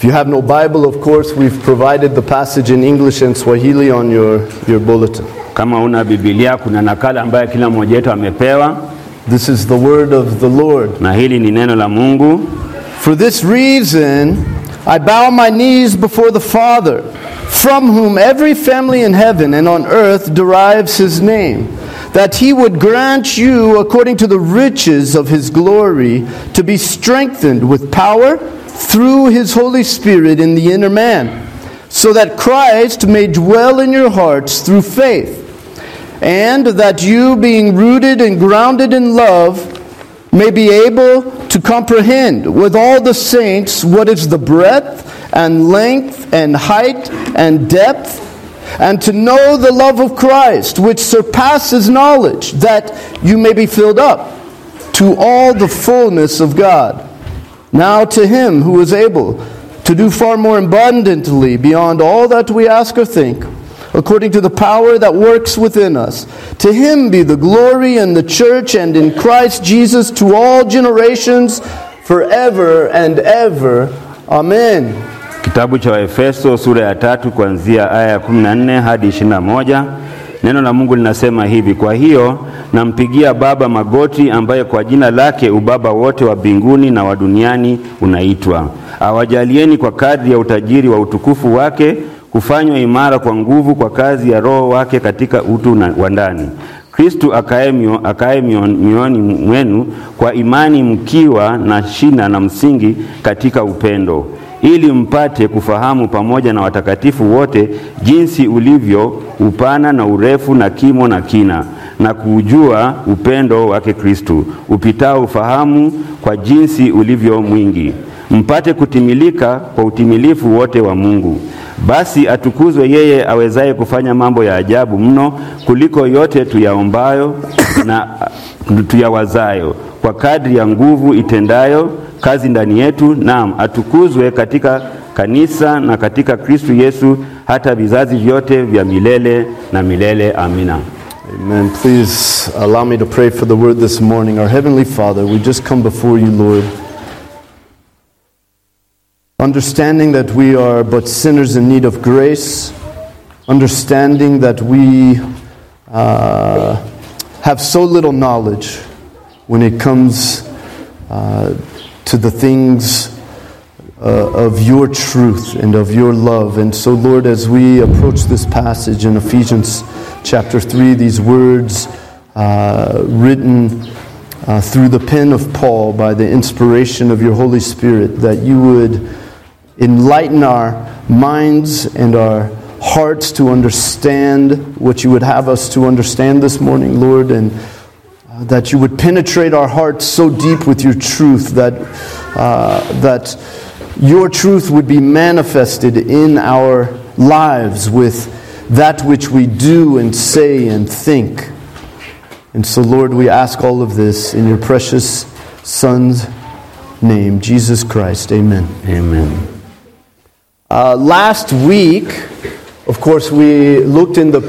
If you have no Bible, of course, we've provided the passage in English and Swahili on your, your bulletin. Kama una Biblia, kuna nakala ambayo kila mmoja wetu amepewa, This is the word of the Lord. na hili ni neno la Mungu. For this reason, I bow my knees before the Father, from whom every family in heaven and on earth derives his name, that he would grant you, according to the riches of his glory, to be strengthened with power through his Holy Spirit in the inner man, so that Christ may dwell in your hearts through faith, and that you, being rooted and grounded in love, may be able to comprehend with all the saints what is the breadth and length and height and depth, and to know the love of Christ, which surpasses knowledge, that you may be filled up to all the fullness of God. Now to him who is able to do far more abundantly beyond all that we ask or think, according to the power that works within us. To him be the glory in the church and in Christ Jesus to all generations, forever and ever. Amen. Kitabu cha Waefeso sura ya tatu kuanzia aya ya 14 hadi 21. Neno la Mungu linasema hivi: kwa hiyo nampigia Baba magoti, ambaye kwa jina lake ubaba wote wa mbinguni na wa duniani unaitwa, awajalieni kwa kadri ya utajiri wa utukufu wake kufanywa imara kwa nguvu kwa kazi ya Roho wake katika utu wa ndani. Kristu akae mio- akae mio- mioyoni mwenu kwa imani, mkiwa na shina na msingi katika upendo, ili mpate kufahamu pamoja na watakatifu wote jinsi ulivyo upana na urefu na kimo na kina, na kuujua upendo wake Kristu upitao ufahamu, kwa jinsi ulivyo mwingi, mpate kutimilika kwa utimilifu wote wa Mungu. Basi atukuzwe yeye awezaye kufanya mambo ya ajabu mno kuliko yote tuyaombayo na tuyawazayo, kwa kadri ya nguvu itendayo kazi ndani yetu. Naam, atukuzwe katika kanisa na katika Kristu Yesu hata vizazi vyote vya milele na milele. Amina. Amen. Please allow me to pray for the word this morning. Our Heavenly Father, we just come before you, Lord, understanding that we are but sinners in need of grace, understanding that we uh, have so little knowledge when it comes uh, to the things uh, of your truth and of your love. And so, Lord, as we approach this passage in Ephesians chapter 3, these words uh, written uh, through the pen of Paul by the inspiration of your Holy Spirit, that you would enlighten our minds and our hearts to understand what you would have us to understand this morning, Lord, and that you would penetrate our hearts so deep with your truth that, uh, that your truth would be manifested in our lives with that which we do and say and think. And so, Lord, we ask all of this in your precious Son's name, Jesus Christ. Amen. Amen. Uh, last week, of course, we looked in the,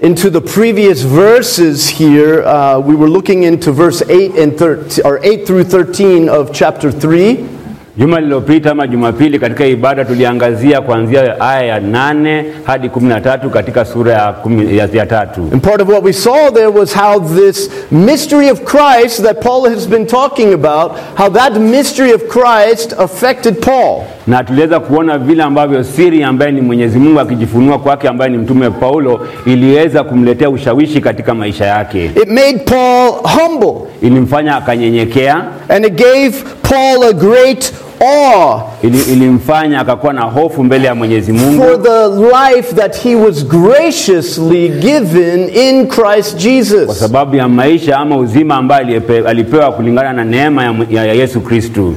into the previous verses here. Uh, we were looking into verse 8 and 13, or 8 through 13 of chapter 3. Juma lililopita ama Jumapili katika ibada tuliangazia kuanzia aya ya nane hadi kumi na tatu katika sura ya, kumi, ya, ya tatu. And part of what we saw there was how this mystery of Christ that Paul has been talking about, how that mystery of Christ affected Paul. na tuliweza kuona vile ambavyo siri ambaye ni Mwenyezi Mungu akijifunua kwake ambaye ni mtume Paulo iliweza kumletea ushawishi katika maisha yake, It made Paul humble, ilimfanya akanyenyekea, and it gave Paul a great awe ili, ilimfanya akakuwa na hofu mbele ya Mwenyezi for the life that he was graciously given in Christ kwa Jesus. sababu ya maisha ama uzima ambaye alipewa kulingana na neema ya, ya, ya Yesu Kristu.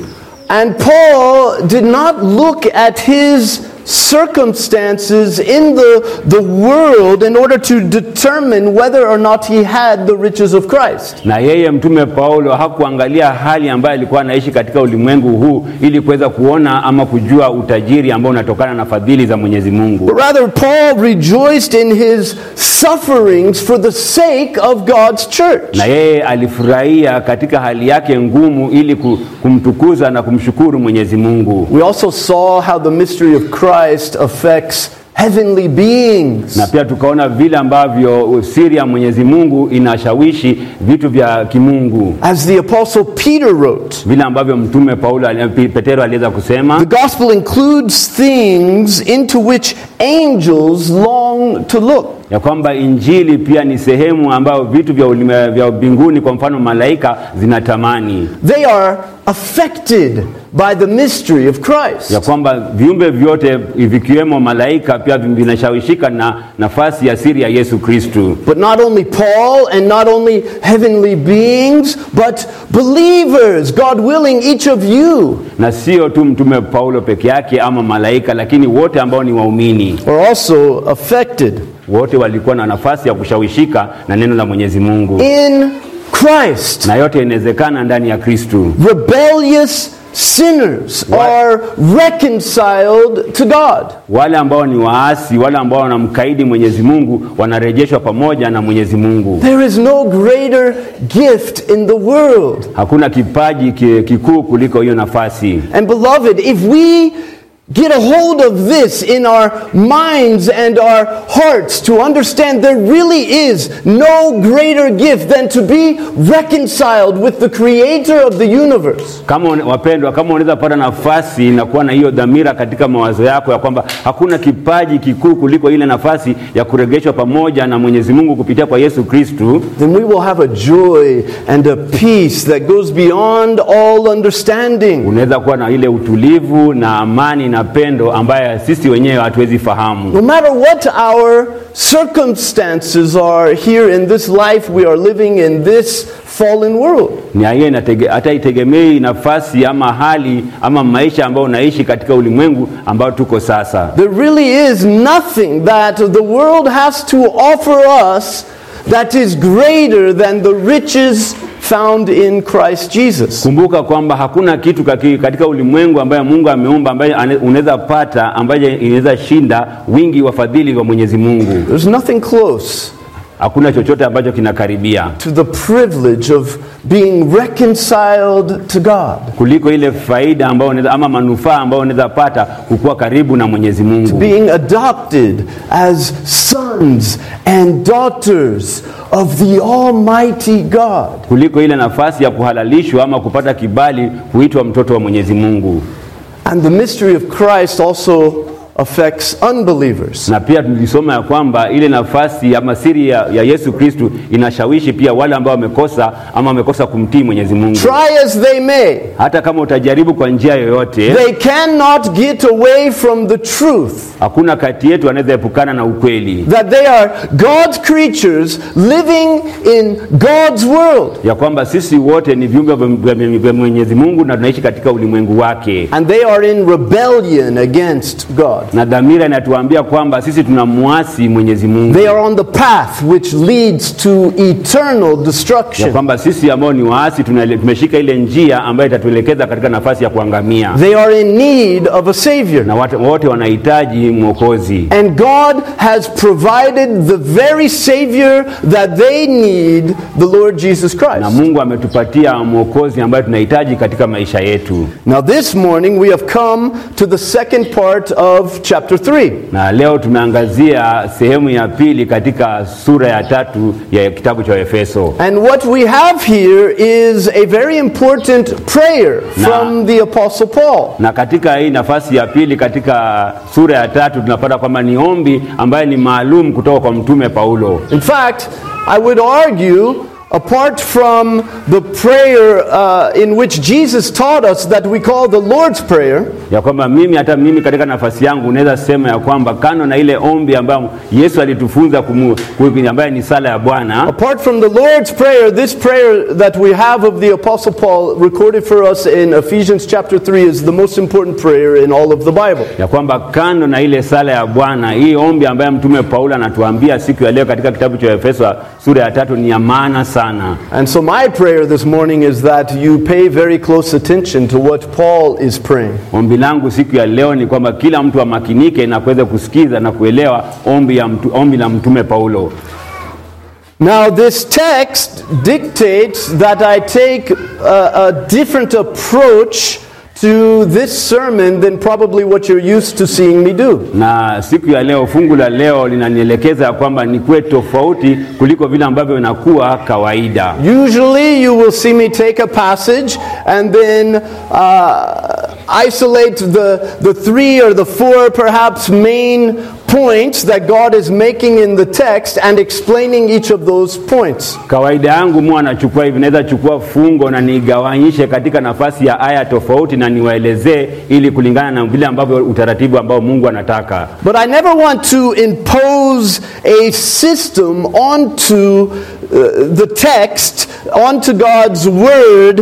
And Paul did not look at his circumstances in the, the world in order to determine whether or not he had the riches of Christ. Na yeye mtume Paulo hakuangalia hali ambayo alikuwa anaishi katika ulimwengu huu ili kuweza kuona ama kujua utajiri ambao unatokana na fadhili za Mwenyezi Mungu. But rather, Paul rejoiced in his sufferings for the sake of God's church. Na yeye alifurahia katika hali yake ngumu ili kumtukuza na kumshukuru Mwenyezi Mungu. We also saw how the mystery of Christ affects heavenly beings. Na pia tukaona vile ambavyo siri ya Mwenyezi Mungu inashawishi vitu vya kimungu, As the Apostle Peter wrote, vile ambavyo mtume Paulo Petero aliweza kusema the gospel includes things into which angels long to look. Ya kwamba Injili pia ni sehemu ambayo vitu vya ulima, vya mbinguni, kwa mfano malaika zinatamani, They are affected by the mystery of Christ. ya kwamba viumbe vyote vikiwemo malaika pia vinashawishika na nafasi ya siri ya Yesu Kristu. But not only Paul and not only heavenly beings, but believers, God willing, each of you Na sio tu mtume Paulo peke yake ama malaika, lakini wote ambao ni waumini are also affected wote walikuwa na nafasi ya kushawishika na neno la Mwenyezi Mungu, in Christ. na yote inawezekana ndani ya Kristo. Rebellious sinners are reconciled to God. Wale ambao ni waasi, wale ambao wanamkaidi Mwenyezi Mungu wanarejeshwa pamoja na Mwenyezi Mungu. There is no greater gift in the world. Hakuna kipaji kikuu kuliko hiyo nafasi. And beloved, if we get a hold of this in our minds and our hearts to understand there really is no greater gift than to be reconciled with the creator of the universe. Kama wapendwa, kama unaweza pata nafasi na kuwa na hiyo dhamira katika mawazo yako ya kwamba hakuna kipaji kikuu kuliko ile nafasi ya kuregeshwa pamoja na Mwenyezi Mungu kupitia kwa Yesu Kristu, Then we will have a joy and a peace that goes beyond all understanding. unaweza kuwa na ile utulivu na amani na pendo ambaye sisi wenyewe hatuwezi fahamu. No matter what our circumstances are here in this life we are living in this fallen world. Ni yeye hata itegemei nafasi ama hali ama maisha ambayo unaishi katika ulimwengu ambao tuko sasa. There really is nothing that the world has to offer us that is greater than the riches found in Christ Jesus. Kumbuka kwamba hakuna kitu katika ulimwengu ambaye Mungu ameumba ambaye unaweza pata ambaye inaweza shinda wingi wa fadhili wa Mwenyezi Mungu. There's nothing close Hakuna chochote ambacho kinakaribia to the privilege of being reconciled to God, kuliko ile faida ambayo unaweza ama manufaa ambayo unaweza pata kukuwa karibu na Mwenyezi Mungu, being adopted as sons and daughters of the Almighty God. kuliko ile nafasi ya kuhalalishwa ama kupata kibali kuitwa mtoto wa Mwenyezi Mungu. And the mystery of Christ also affects unbelievers. Na pia tulisoma ya kwamba ile nafasi ama siri ya, ya Yesu Kristu inashawishi pia wale ambao wamekosa ama wamekosa kumtii Mwenyezi Mungu. Try as they may, Hata kama utajaribu kwa njia yoyote, they cannot get away from the truth hakuna kati yetu anaweza epukana na ukweli that they are God's creatures living in God's world. ya kwamba sisi wote ni viumbe vya Mwenyezi Mungu na tunaishi katika ulimwengu wake, And they are in rebellion against God. Na dhamira inatuambia kwamba sisi tunamwasi Mwenyezi Mungu, They are on the path which leads to eternal ya destruction. kwamba sisi ambao ni waasi tumeshika ile njia ambayo itatuelekeza katika nafasi ya kuangamia, They are in need of a Savior. na wote wanahitaji mwokozi. And God has provided the very Savior that they need, the Lord Jesus na Christ. Mungu ametupatia mwokozi ambaye tunahitaji katika maisha yetu. Now, this morning we have come to the second part of chapter 3. Na leo tumeangazia sehemu ya pili katika sura ya tatu ya kitabu cha Efeso, And what we have here is a very important prayer Na- from the Apostle Paul. na katika hii nafasi ya pili katika sura ya tatu tunapata kwamba ni ombi ambaye ni maalum kutoka kwa mtume Paulo. In fact, I would argue apart from the prayer uh, in which Jesus taught us that we call the Lord's Prayer, ya kwamba mimi hata mimi katika nafasi yangu unaweza sema ya kwamba kando na ile ombi ambayo Yesu alitufunza kumu, ambaye ni sala ya Bwana apart from the Lord's Prayer, this prayer that we have of the Apostle Paul recorded for us in Ephesians chapter 3 is the most important prayer in all of the Bible. ya kwamba kando na ile sala ya Bwana, hii ombi ambayo mtume Paulo anatuambia siku ya leo katika kitabu cha Efeso sura ya tatu ni ya maana sana. And so, my prayer this morning is that you pay very close attention to what Paul is praying. Ombi langu siku ya leo ni kwamba kila mtu amakinike na kuweza kusikiza na kuelewa ombi, ya mtu, ombi la mtume Paulo. Now, this text dictates that I take a, a different approach to this sermon than probably what you're used to seeing me do. Na siku ya leo, fungu la leo linanielekeza ya kwamba nikuwe tofauti kuliko vile ambavyo inakuwa kawaida. Usually, you will see me take a passage and then uh, isolate the, the three or the four perhaps main points that God is making in the text and explaining each of those points. Kawaida yangu mwa nachukua hivi, naweza chukua fungo na nigawanyishe katika nafasi ya aya tofauti na niwaelezee, ili kulingana na vile ambavyo utaratibu ambao Mungu anataka. But I never want to impose a system onto uh, the text, onto God's word,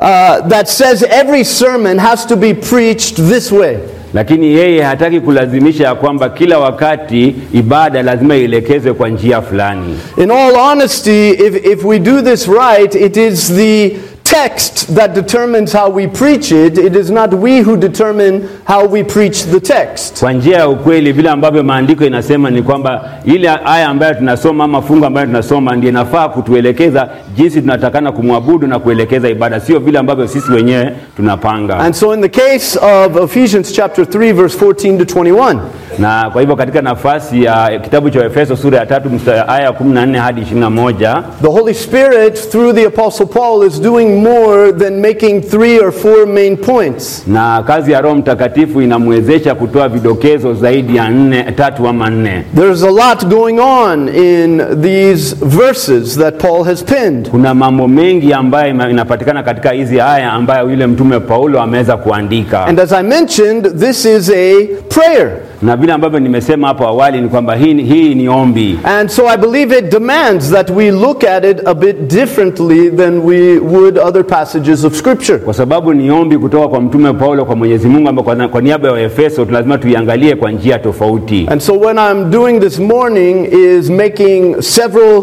uh, that says every sermon has to be preached this way. Lakini yeye hataki kulazimisha ya kwamba kila wakati ibada lazima ielekezwe kwa njia fulani. In all honesty, if, if we do this right, it is the text that determines how we preach it. It is not we who determine how we preach the text. Kwa njia ya ukweli, vile ambavyo maandiko inasema ni kwamba ile aya ambayo tunasoma ama fungu ambayo tunasoma ndiyo inafaa kutuelekeza jinsi tunatakana kumwabudu na kuelekeza ibada, sio vile ambavyo sisi wenyewe tunapanga. And so, in the case of Ephesians chapter 3, verse 14 to 21, Na kwa hivyo katika nafasi ya kitabu cha Efeso sura ya tatu mstari aya ya 14 hadi 21 the Holy Spirit, through the Apostle Paul, is doing more than making three or four main points. na kazi ya Roho Mtakatifu inamwezesha kutoa vidokezo zaidi ya nne, tatu ama nne. There's a lot going on in these verses that Paul has penned. Kuna mambo mengi ambayo inapatikana katika hizi aya ambayo yule mtume Paulo ameweza kuandika, And as I mentioned, this is a prayer. Na vile ambavyo nimesema hapo awali ni kwamba hii, hii ni ombi, And so I believe it demands that we look at it a bit differently than we would other passages of Scripture. kwa sababu ni ombi kutoka kwa mtume Paulo kwa Mwenyezi Mungu, ambayo kwa, kwa niaba ya Efeso lazima tuiangalie kwa njia tofauti. And so what I'm doing this morning is making several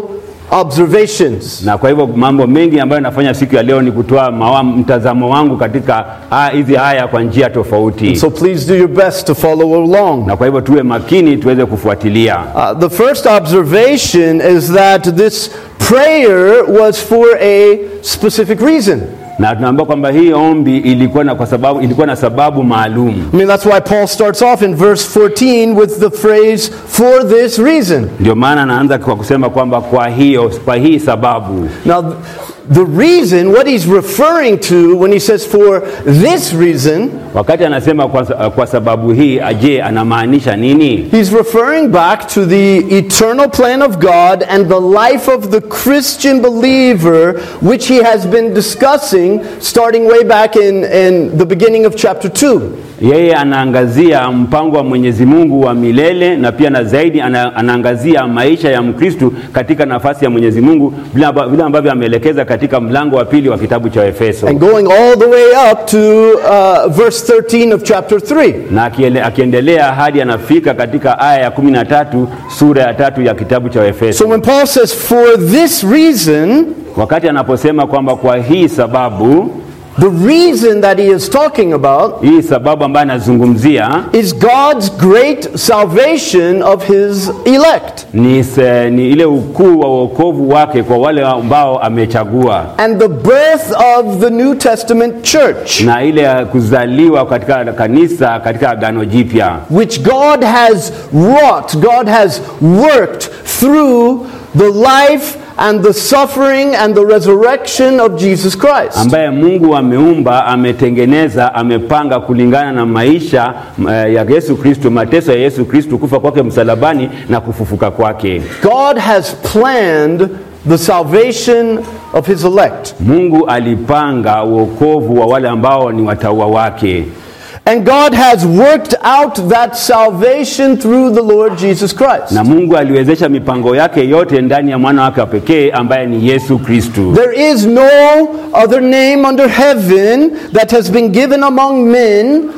observations. na kwa hivyo mambo mengi ambayo nafanya siku ya leo ni kutoa mawa, mtazamo wangu katika hizi haya kwa njia tofauti, So please do your best to follow along. na kwa hivyo tuwe makini tuweze kufuatilia. Uh, the first observation is that this prayer was for a specific reason. Na tunaambiwa kwamba hii ombi ilikuwa na, kwa sababu, ilikuwa na sababu maalum. I mean, that's why Paul starts off in verse 14 with the phrase, for this reason. Ndio maana anaanza kwa kusema kwamba kwa hiyo, kwa hii sababu. Now, the reason, what he's referring to when he says for this reason, Wakati anasema kwa, kwa sababu hii, je, anamaanisha nini? he's referring back to the eternal plan of God and the life of the Christian believer, which he has been discussing starting way back in, in the beginning of chapter 2. Yeye anaangazia mpango wa Mwenyezi Mungu wa milele na pia na zaidi ana, anaangazia maisha ya Mkristu katika nafasi ya Mwenyezi Mungu vile ambavyo ameelekeza katika mlango wa pili wa kitabu cha Efeso And going all the way up to uh, verse 13 of chapter 3. na akiendelea hadi anafika katika aya ya kumi na tatu sura ya tatu ya kitabu cha Efeso. So when Paul says, for this reason, Wakati anaposema kwamba kwa hii sababu, the reason that he is talking about hii sababu ambayo anazungumzia is God's great salvation of his elect. ni, se, ni ile ukuu wa wokovu wake kwa wale ambao amechagua. And the birth of the New Testament church, na ile kuzaliwa katika kanisa katika agano jipya. which God has wrought, God has worked through the life and the suffering and the resurrection of Jesus Christ. ambaye Mungu ameumba, ametengeneza, amepanga kulingana na maisha eh, ya Yesu Kristo, mateso ya Yesu Kristo, kufa kwake msalabani na kufufuka kwake. God has planned the salvation of his elect. Mungu alipanga wokovu wa wale ambao ni wataua wake, And God has worked out that salvation through the Lord Jesus Christ. na Mungu aliwezesha mipango yake yote ndani ya mwana wake pekee ambaye ni Yesu Kristu. There is no other name under heaven that has been given among men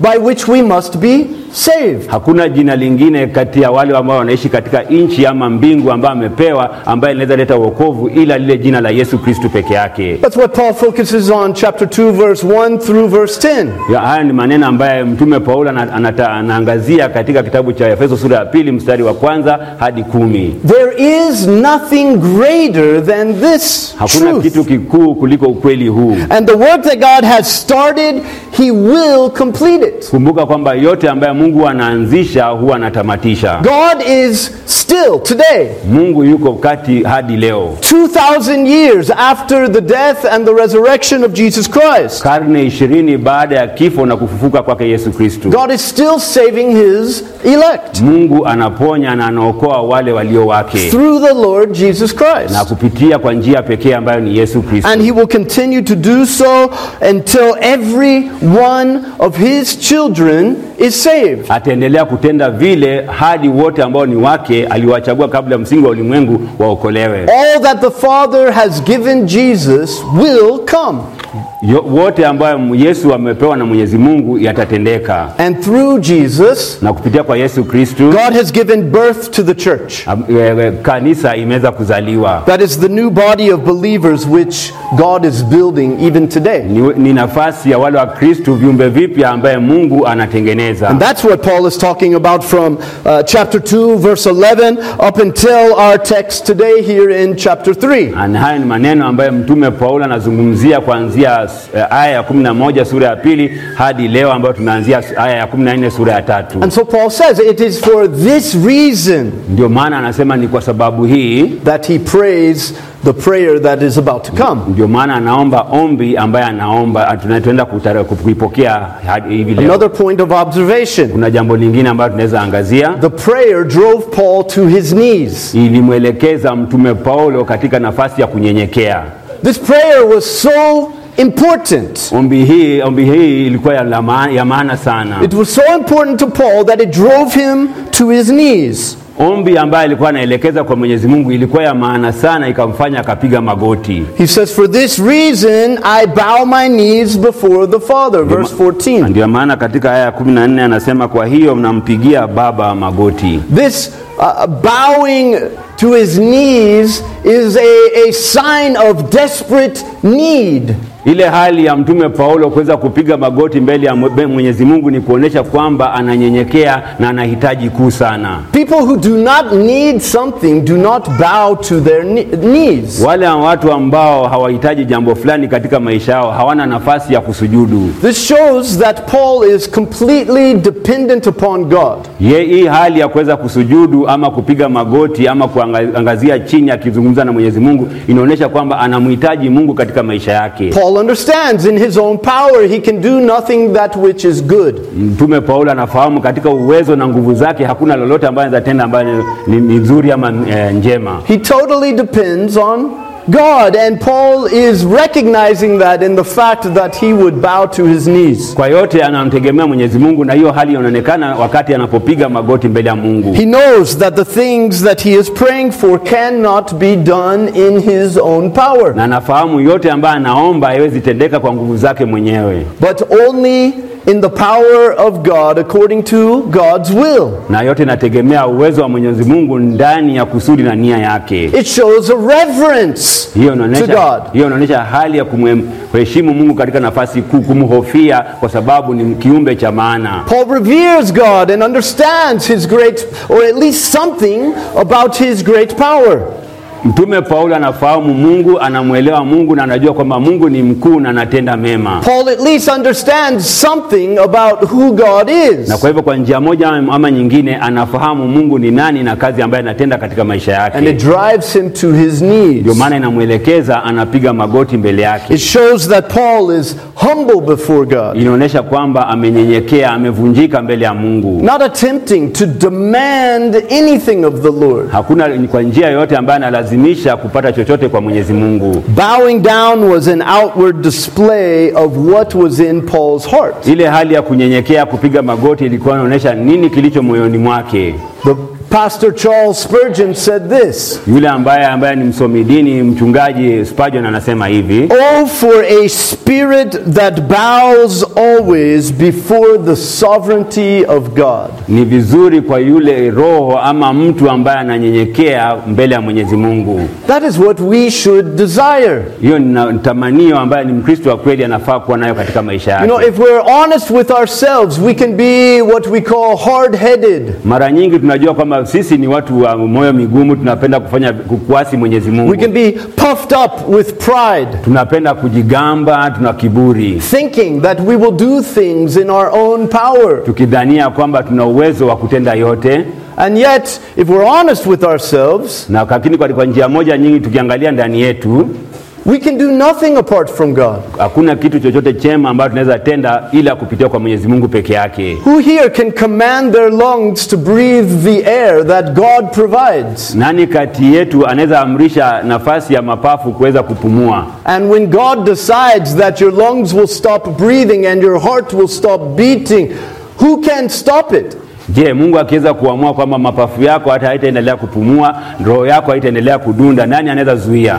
by which we must be saved. Hakuna jina lingine kati ya wale ambao wanaishi katika nchi ama mbingu ambayo amepewa ambaye linaweza leta wokovu ila lile jina la Yesu Kristu peke yake. That's what Paul focuses on, chapter 2, verse 1 through verse 10. Ya, haya ni maneno ambayo mtume Paulo anaangazia katika kitabu cha Efeso sura ya pili mstari wa kwanza hadi kumi. There is nothing greater than this Hakuna truth. kitu kikuu kuliko ukweli huu. And the work that God has started, He will complete it. Kumbuka kwamba yote ambayo Mungu anaanzisha huwa anatamatisha. God is still today, Mungu yuko kati hadi leo, 2,000 years after the death and the resurrection of Jesus Christ. karne ishirini baada ya kifo na kufufuka kwake Yesu Kristo. God is still saving His elect Mungu anaponya na anaokoa wale walio wake through the Lord Jesus na Christ. kupitia kwa njia pekee ambayo ni Yesu Kristo. And He will continue to do so until every one of His children is saved. Ataendelea kutenda vile hadi wote ambao ni wake aliwachagua kabla msingi wa ulimwengu waokolewe. All that the Father has given Jesus will come. Yo- Wote ambayo Yesu amepewa na Mwenyezi Mungu yatatendeka, And through Jesus, na kupitia kwa Yesu Kristo God has given birth to the church. am- e- e- kanisa imeweza kuzaliwa. That is the new body of believers which God is building even today. Ni, nafasi ya wale wa Kristo, viumbe vipya ambaye Mungu anatengeneza. And that's what Paul is talking about from uh, chapter 2, verse 11, up until our text today here in chapter 3. Na haya ni maneno ambayo mtume Paulo anazungumzia kuanzia eh, Eh, aya ya 11 sura ya pili hadi leo ambayo tunaanzia aya ya 14 sura ya tatu. And so Paul says it is for this reason Ndio maana anasema ni kwa sababu hii, that he prays the prayer that is about to come. ndio maana anaomba ombi ambaye anaomba ah, tunaenda kuipokea hivi leo. Another point of observation Kuna jambo lingine ambalo tunaweza angazia, the prayer drove Paul to his knees. ilimwelekeza mtume Paulo katika nafasi ya kunyenyekea. This prayer was so important. Ombi hii, ombi hii ilikuwa ya, la ma- ya maana sana. It was so important to Paul that it drove him to his knees. Ombi ambayo alikuwa anaelekeza kwa Mwenyezi Mungu ilikuwa ya maana sana, ikamfanya akapiga magoti. He says, For this reason I bow my knees before the Father. Verse 14. Ndio maana katika aya ya 14 anasema, kwa hiyo mnampigia Baba magoti. This uh, bowing to his knees is a, a sign of desperate need. Ile hali ya mtume Paulo kuweza kupiga magoti mbele ya mwe- Mwenyezi Mungu ni kuonesha kwamba ananyenyekea na anahitaji kuu sana. People who do not need something do not bow to their knees. Wale watu ambao hawahitaji jambo fulani katika maisha yao hawana nafasi ya kusujudu. This shows that Paul is completely dependent upon God. Ye, hii hali ya kuweza kusujudu ama kupiga magoti ama kuangazia chini akizungumza na Mwenyezi Mungu inaonyesha kwamba anamhitaji Mungu katika maisha yake. Paul understands in his own power he can do nothing that which is good. Mtume Paulo anafahamu katika uwezo na nguvu zake hakuna lolote ambayo anaweza tenda ambayo ni, nzuri ama e, njema. He totally depends on God, and Paul is recognizing that in the fact that he would bow to his knees. Kwa yote anamtegemea Mwenyezi Mungu, na hiyo hali inaonekana wakati anapopiga magoti mbele ya Mungu. He knows that the things that he is praying for cannot be done in his own power, na anafahamu yote ambayo anaomba haiwezi tendeka kwa nguvu zake mwenyewe, but only in the power of God according to God's will. na yote inategemea uwezo wa Mwenyezi Mungu ndani ya kusudi na nia yake. It shows a reverence Hiyo to inaonyesha God. hiyo inaonyesha hali ya kuheshimu Mungu katika nafasi kuu, kumhofia kwa sababu ni kiumbe cha maana. Paul reveres God and understands his great, or at least something about his great power. Mtume Paulo anafahamu Mungu, anamwelewa Mungu na anajua kwamba Mungu ni mkuu na anatenda mema, Paul at least understands something about who God is. na kwa hivyo kwa njia moja ama nyingine anafahamu Mungu ni nani na kazi ambayo anatenda katika maisha And it drives him to his knees. Ndio maana inamwelekeza anapiga magoti mbele yake. It shows that Paul is humble before God, Inaonyesha kwamba amenyenyekea, amevunjika mbele ya Mungu. not attempting to demand anything of the Lord. Hakuna kwa njia yoyote ambayo kutulazimisha kupata chochote kwa Mwenyezi Mungu. Bowing down was an outward display of what was in Paul's heart. Ile hali ya kunyenyekea, kupiga magoti, ilikuwa inaonyesha nini kilicho moyoni mwake. The Pastor Charles Spurgeon said this Yule ambaye ambaye ni msomi dini, mchungaji Spurgeon anasema hivi: Oh, for a spirit that bows always before the sovereignty of God. ni vizuri kwa yule roho ama mtu ambaye ananyenyekea mbele ya Mwenyezi Mungu. That is what we should desire. Hiyo ni tamanio ambaye ni Mkristo wa kweli anafaa kuwa nayo katika maisha You know, if we're honest with ourselves, we can be what we call hard headed. Mara nyingi tunajua kwamba sisi ni watu wa moyo migumu, tunapenda kufanya kukuasi Mwenyezi Mungu, We can be puffed up with pride, tunapenda kujigamba, tuna kiburi, thinking that we will do things in our own power. tukidhania kwamba tuna uwezo wa kutenda yote, And yet, if we're honest with ourselves, na lakini kwa, kwa njia moja nyingi, tukiangalia ndani yetu, we can do nothing apart from God. hakuna kitu chochote chema ambacho tunaweza tenda ila kupitia kwa Mwenyezi Mungu peke yake. Who here can command their lungs to breathe the air that God provides? Nani kati yetu anaweza amrisha nafasi ya mapafu kuweza kupumua? And when God decides that your lungs will stop breathing and your heart will stop beating, who can stop it? Je, Mungu akiweza kuamua kwamba mapafu yako hata haitaendelea kupumua, roho yako haitaendelea kudunda, nani anaweza zuia?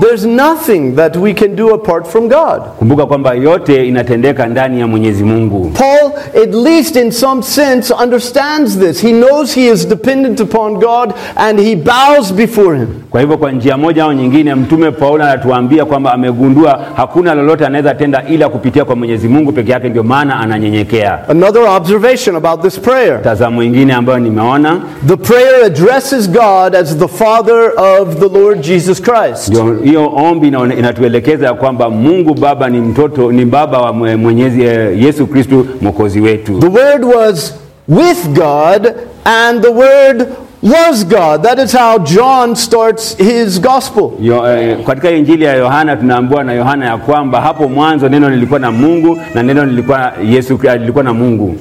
There's nothing that we can do apart from God. Kumbuka kwamba yote inatendeka ndani ya Mwenyezi Mungu. Paul, at least in some sense, understands this. He knows he is dependent upon God and he bows before him. Kwa hivyo kwa njia moja au nyingine, mtume Paulo anatuambia kwamba amegundua hakuna lolote anaweza tenda ila kupitia kwa Mwenyezi Mungu peke yake, ndio maana ananyenyekea. Another observation about this prayer Tazamo ambayo nimeona the prayer addresses God as the Father of the Lord Jesus Christ. ndio hiyo ombi inatuelekeza ya kwamba Mungu Baba ni mtoto ni baba wa Mwenyezi eh, Yesu Kristu mwokozi wetu. The Word was with God and the Word was God. That is how John starts his gospel. Yo, eh, katika injili ya Yohana tunaambiwa na Yohana ya kwamba hapo mwanzo neno lilikuwa na Mungu na neno lilikuwa Yesu lilikuwa na Mungu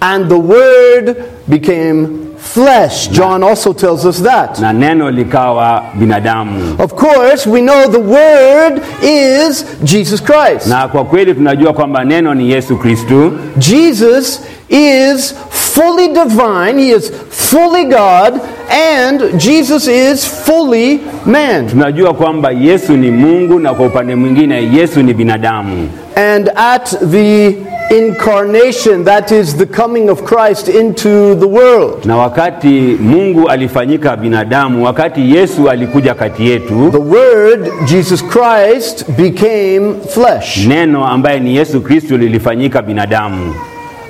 And the Word became flesh. John also tells us that. na neno likawa binadamu. Of course, we know the Word is Jesus Christ. Na kwa kweli tunajua kwamba neno ni Yesu Kristu. Jesus is fully divine, He is fully God, and Jesus is fully man. Tunajua kwamba Yesu ni Mungu na kwa upande mwingine Yesu ni binadamu. And at the incarnation, that is the coming of Christ into the world, Na wakati Mungu alifanyika binadamu, wakati Yesu alikuja kati yetu, the Word, Jesus Christ, became flesh. neno ambaye ni Yesu Kristu lilifanyika binadamu.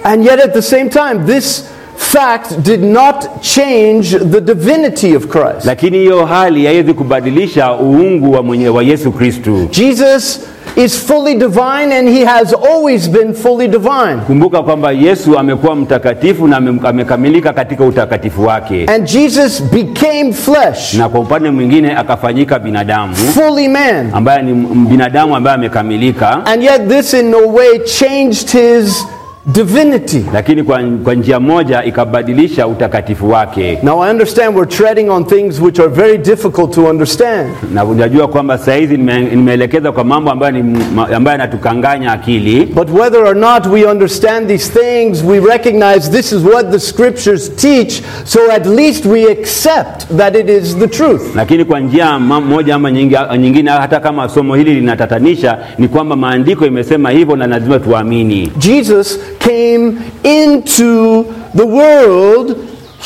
And yet at the same time, this fact did not change the divinity of Christ. Lakini hiyo hali haiwezi kubadilisha uungu wa, mwenye, wa Yesu Kristu. Jesus is fully divine and he has always been fully divine. Kumbuka kwamba Yesu amekuwa mtakatifu na amekamilika katika utakatifu wake, And Jesus became flesh, na kwa upande mwingine akafanyika binadamu fully man. ambaye ni binadamu ambaye amekamilika, And yet this in no way changed his divinity. lakini kwa, kwa njia moja ikabadilisha utakatifu wake. Now I understand we're treading on things which are very difficult to understand. Na unajua kwamba saa hizi nimeelekeza kwa mambo ambayo ni ambayo yanatukanganya akili, But whether or not we understand these things, we recognize this is what the scriptures teach, so at least we accept that it is the truth. lakini kwa njia moja ama nyingine, hata kama somo hili linatatanisha, ni kwamba maandiko imesema hivyo na lazima tuamini. Jesus came into the world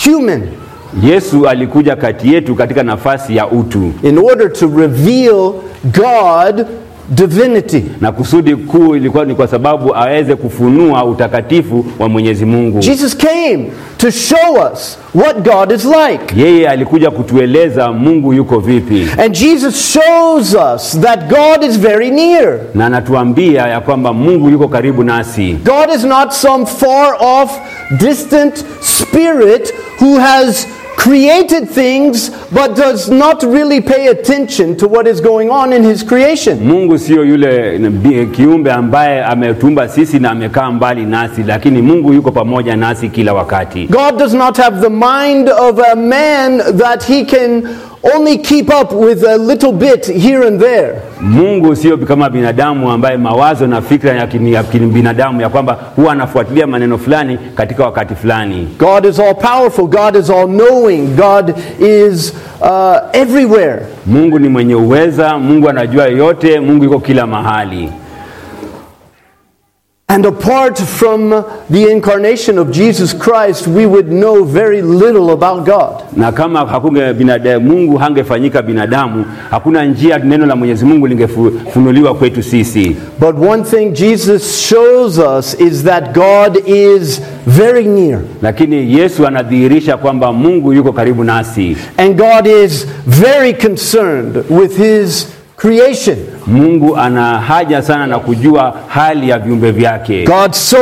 human. Yesu alikuja kati yetu katika nafasi ya utu, in order to reveal God divinity. na kusudi kuu ilikuwa ni kwa sababu aweze kufunua utakatifu wa Mwenyezi Mungu. Jesus came to show us what God is like. Yeye alikuja kutueleza Mungu yuko vipi, And Jesus shows us that God is very near. na anatuambia ya kwamba Mungu yuko karibu nasi. God is not some far off, distant spirit who has created things but does not really pay attention to what is going on in his creation. Mungu sio yule kiumbe ambaye ametumba sisi na amekaa mbali nasi, lakini Mungu yuko pamoja nasi kila wakati. God does not have the mind of a man that he can only keep up with a little bit here and there. Mungu sio kama binadamu ambaye mawazo na fikra ya binadamu ya kwamba huwa anafuatilia maneno fulani katika wakati fulani. God is all powerful. God is all knowing. God is uh, everywhere. Mungu ni mwenye uweza, Mungu anajua yote, Mungu yuko kila mahali. And apart from the incarnation of Jesus Christ, we would know very little about God. Na kama hakunge binadamu, Mungu hangefanyika binadamu, hakuna njia neno la Mwenyezi Mungu lingefunuliwa kwetu sisi. But one thing Jesus shows us is that God is very near. Lakini Yesu anadhihirisha kwamba Mungu yuko karibu nasi. And God is very concerned with his creation. Mungu ana haja sana na kujua hali ya viumbe vyake. God so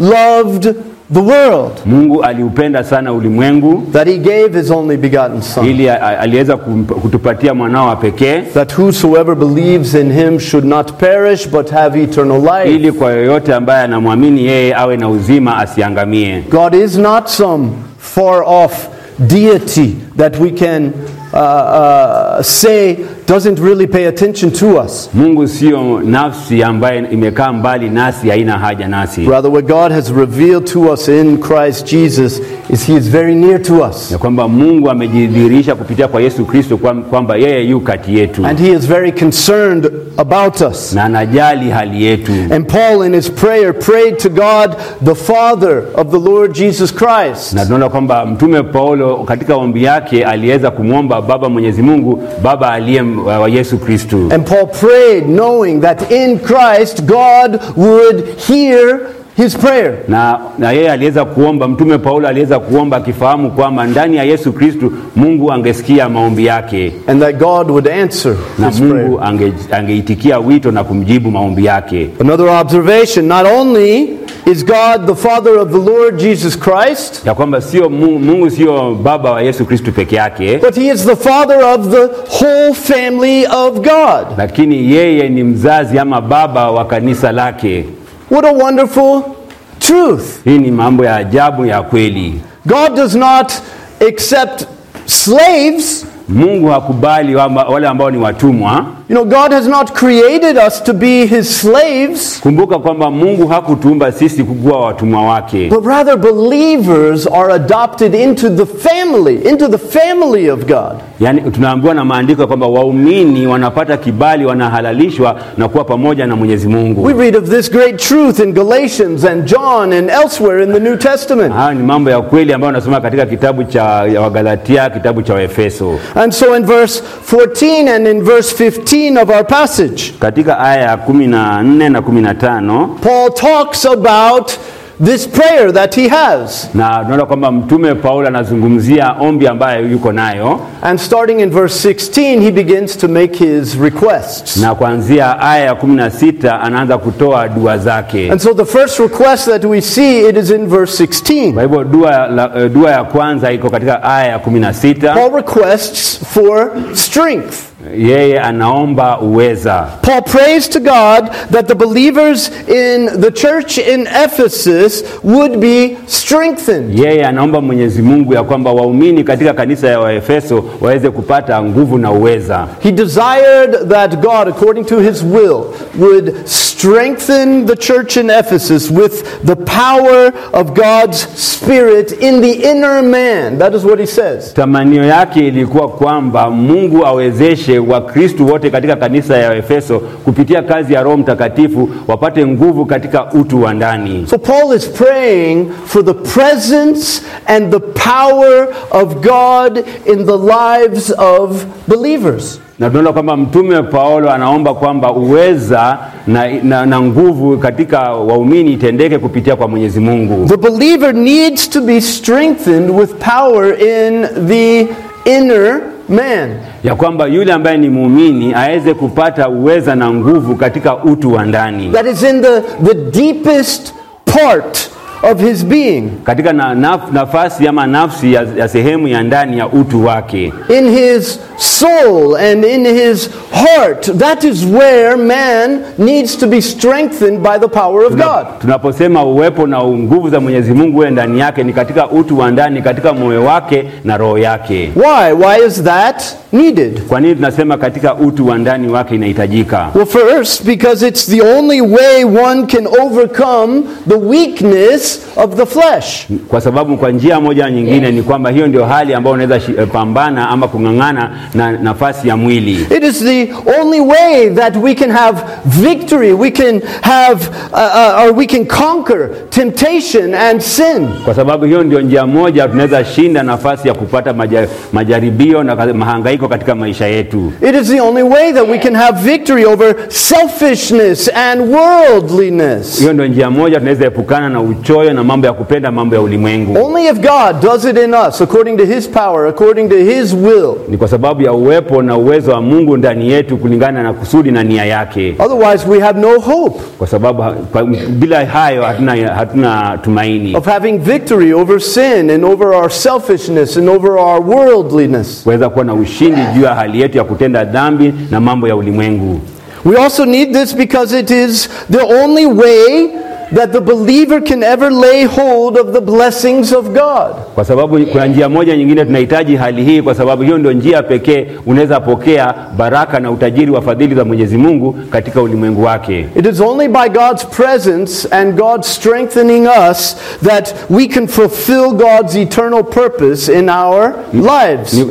loved the world Mungu aliupenda sana ulimwengu that he gave his only begotten Son, ili aliweza kutupatia mwanao wa pekee that whosoever believes in him should not perish but have eternal life. ili kwa yoyote ambaye anamwamini yeye awe na uzima asiangamie. God is not some far off deity that we can uh, uh, say doesn't really pay attention to us. Mungu sio nafsi ambaye imekaa mbali nasi, haina haja nasi, Rather, what God has revealed to us in Christ Jesus is He is very near to us. ya kwamba Mungu amejidhihirisha kupitia kwa Yesu Kristo kwamba yeye yu kati yetu And He is very concerned about us. na anajali hali yetu. And Paul, in his prayer, prayed to God, the Father of the Lord Jesus Christ. Na tunaona kwamba Mtume Paulo katika ombi yake aliweza kumwomba Baba Mwenyezi Mungu, Baba aliye wa Yesu Kristo. And Paul prayed knowing that in Christ God would hear his prayer. na, na yeye aliweza kuomba, mtume Paulo aliweza kuomba akifahamu kwamba ndani ya Yesu Kristo Mungu angesikia maombi yake And that God would answer na his prayer. Mungu ange, angeitikia wito na kumjibu maombi yake. Another observation not only is God the Father of the Lord Jesus Christ, Ya kwamba sio Mungu, Mungu sio baba wa Yesu Kristo peke yake, but He is the Father of the whole family of God. lakini yeye ni mzazi ama baba wa kanisa lake. What a wonderful truth. Hii ni mambo ya ajabu ya kweli. God does not accept slaves. Mungu hakubali wale ambao ni watumwa. You know, God has not created us to be His slaves, Kumbuka kwamba Mungu hakutuumba sisi kukuwa watumwa wake, but rather believers are adopted into the family, into the family of God. yaani tunaambiwa na maandiko kwamba waumini wanapata kibali, wanahalalishwa na kuwa pamoja na Mwenyezi Mungu. We read of this great truth in Galatians and John and elsewhere in the New Testament. Haya ni mambo ya kweli ambayo nasoma katika kitabu cha Wagalatia, kitabu cha Waefeso. And so in verse 14 and in verse 15 of our passage, Katika aya ya kumi na nne na kumi na tano Paul talks about this prayer that he has. na tunaona kwamba mtume Paulo anazungumzia ombi ambayo yuko nayo, And starting in verse 16, he begins to make his requests. na kuanzia aya ya kumi na sita anaanza kutoa dua zake. And so the first request that we see, it is in verse 16. Kwa hivyo dua, la, eh, dua ya kwanza iko katika aya ya kumi na sita. Paul requests for strength. Yeye anaomba uweza. Paul prays to God that the believers in the church in Ephesus would be strengthened. Yeye anaomba Mwenyezi Mungu ya kwamba waumini katika kanisa ya Waefeso waweze kupata nguvu na uweza. He desired that God, according to his will, would strengthen the church in Ephesus with the power of God's Spirit in the inner man. That is what he says. Tamanio yake ilikuwa kwamba Mungu awezeshe Wakristu wote katika kanisa ya Efeso kupitia kazi ya Roho Mtakatifu wapate nguvu katika utu wa ndani. So Paul is praying for the presence and the power of God in the lives of believers. Na tunaona kwamba mtume Paulo anaomba kwamba uweza na, na, na nguvu katika waumini itendeke kupitia kwa Mwenyezi Mungu. The believer needs to be strengthened with power in the inner man. ya kwamba yule ambaye ni muumini aweze kupata uweza na nguvu katika utu wa ndani, That is in the, the deepest part of his being, katika na, naf, nafasi ama nafsi ya, ya sehemu ya ndani ya utu wake in his soul and in his heart. That is where man needs to be strengthened by the power of God. tunaposema uwepo na nguvu za Mwenyezi Mungu uwe ndani yake ni katika utu wa ndani, katika moyo wake na roho yake. Why? Why is that needed? Kwa nini tunasema katika utu wa ndani wake inahitajika? Well, first, because it's the only way one can overcome the weakness of the flesh. Kwa sababu kwa njia moja nyingine ni kwamba hiyo ndio hali ambayo unaweza eh, pambana ama kung'ang'ana na nafasi ya mwili. It is the only way that we can have victory, we can have, uh, uh, or we can conquer temptation and sin. Kwa sababu hiyo ndio njia moja tunaweza shinda nafasi ya kupata maja, majaribio na mahangaiko katika maisha yetu. It is the only way that we can have victory over selfishness and worldliness. Hiyo ndio njia moja tunaweza epukana na uchoyo na mambo ya kupenda mambo ya ulimwengu. Only if God does it in us according to His power, according to His will. Ni kwa sababu ya uwepo na uwezo wa Mungu ndani yetu kulingana na kusudi na nia yake. Otherwise, we have no hope Kwa sababu kwa, bila hayo hatuna, hatuna tumaini of having victory over sin and over our selfishness and over our worldliness. kuweza kuwa na ushindi juu ya hali yetu ya kutenda dhambi na mambo ya ulimwengu. We also need this because it is the only way that the believer can ever lay hold of the blessings of God. Kwa sababu kuna njia moja nyingine tunahitaji hali hii, kwa sababu hiyo ndio njia pekee unaweza pokea baraka na utajiri wa fadhili za Mwenyezi Mungu katika ulimwengu wake. It is only by God's presence and God strengthening us that we can fulfill God's eternal purpose in our lives.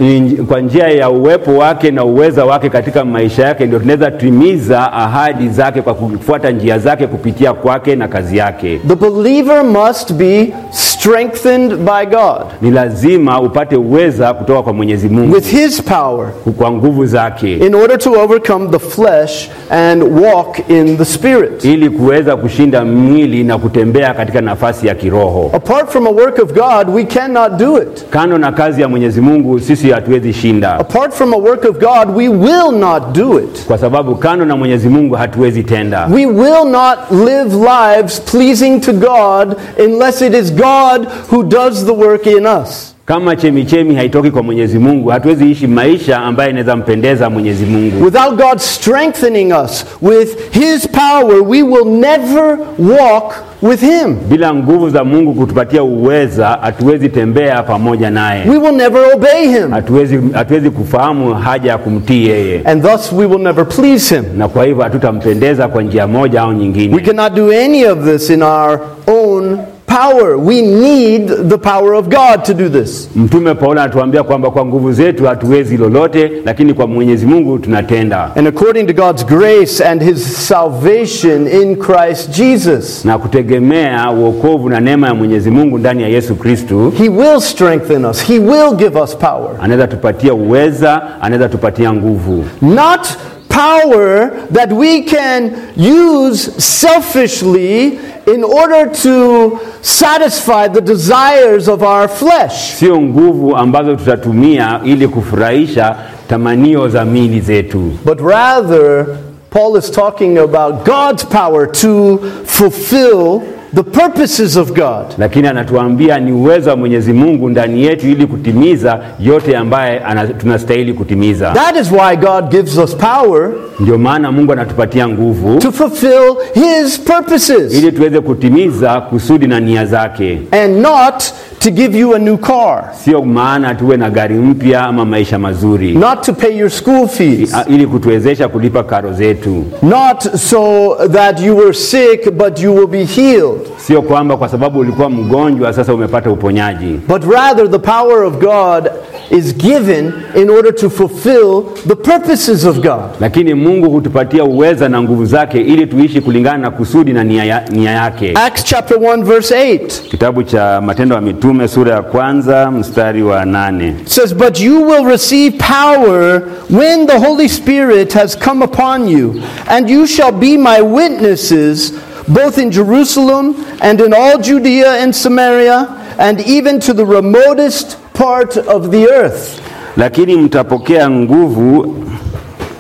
Kwa njia ya uwepo wake na uweza wake katika maisha yake ndio tunaweza timiza ahadi zake kwa kufuata njia zake kupitia kwake na kazi yake. The believer must be strengthened by God Ni lazima upate uweza kutoka kwa Mwenyezi Mungu with His power kwa nguvu zake in order to overcome the flesh and walk in the Spirit. ili kuweza kushinda mwili na kutembea katika nafasi ya kiroho. Apart from a work of God, we cannot do it. Kando na kazi ya Mwenyezi Mungu sisi hatuwezi shinda, Apart from a work of God, we will not do it. kwa sababu kando na Mwenyezi Mungu hatuwezi tenda. We will not live lives pleasing to God unless it is God who does the work in us. Kama chemichemi haitoki kwa Mwenyezi Mungu, hatuwezi ishi maisha ambayo inaweza mpendeza Mwenyezi Mungu. Without God strengthening us with His power, we will never walk with Him. Bila nguvu za Mungu kutupatia uweza, hatuwezi tembea pamoja naye, We will never obey Him. hatuwezi, hatuwezi kufahamu haja ya kumtii yeye, And thus we will never please Him. na kwa hivyo hatutampendeza kwa njia moja au We nyingine. cannot do any of this in our own power. We need the power of God to do this. Mtume Paulo anatuambia kwamba kwa nguvu zetu hatuwezi lolote, lakini kwa Mwenyezi Mungu tunatenda. And according to God's grace and His salvation in Christ Jesus, na kutegemea uokovu na neema ya Mwenyezi Mungu ndani ya Yesu Kristu, He will strengthen us. He will give us power. anaweza tupatia uweza, anaweza tupatia nguvu, Not power that we can use selfishly in order to satisfy the desires of our flesh. sio nguvu ambazo tutatumia ili kufurahisha tamanio za mili zetu, But rather, Paul is talking about God's power to fulfill the purposes of God. lakini anatuambia ni uwezo wa Mwenyezi Mungu ndani yetu ili kutimiza yote ambaye tunastahili kutimiza. That is why God gives us power Ndio maana Mungu anatupatia nguvu to fulfill His purposes ili tuweze kutimiza kusudi na nia zake, and not to give you a new car, sio maana tuwe na gari mpya ama maisha mazuri, not to pay your school fees, ili kutuwezesha kulipa karo zetu. not so that you were sick but you will be healed, Sio kwamba kwa sababu ulikuwa mgonjwa sasa umepata uponyaji, but rather the power of God is given in order to fulfill the purposes of God. lakini Mungu hutupatia uweza na nguvu zake ili tuishi kulingana na kusudi na nia, nia yake. Acts chapter 1 verse 8 Kitabu cha Matendo ya Mitume sura ya kwanza mstari wa nane says, But you will receive power when the Holy Spirit has come upon you, and you shall be my witnesses both in Jerusalem and in all Judea and Samaria, and even to the remotest part of the earth. lakini mtapokea nguvu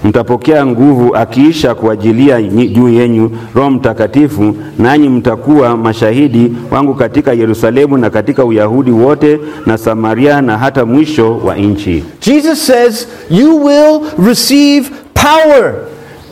mtapokea nguvu akiisha kuajilia juu yenyu Roho Mtakatifu, nanyi mtakuwa mashahidi wangu katika Yerusalemu na katika Uyahudi wote na Samaria na hata mwisho wa nchi. Jesus says, You will receive power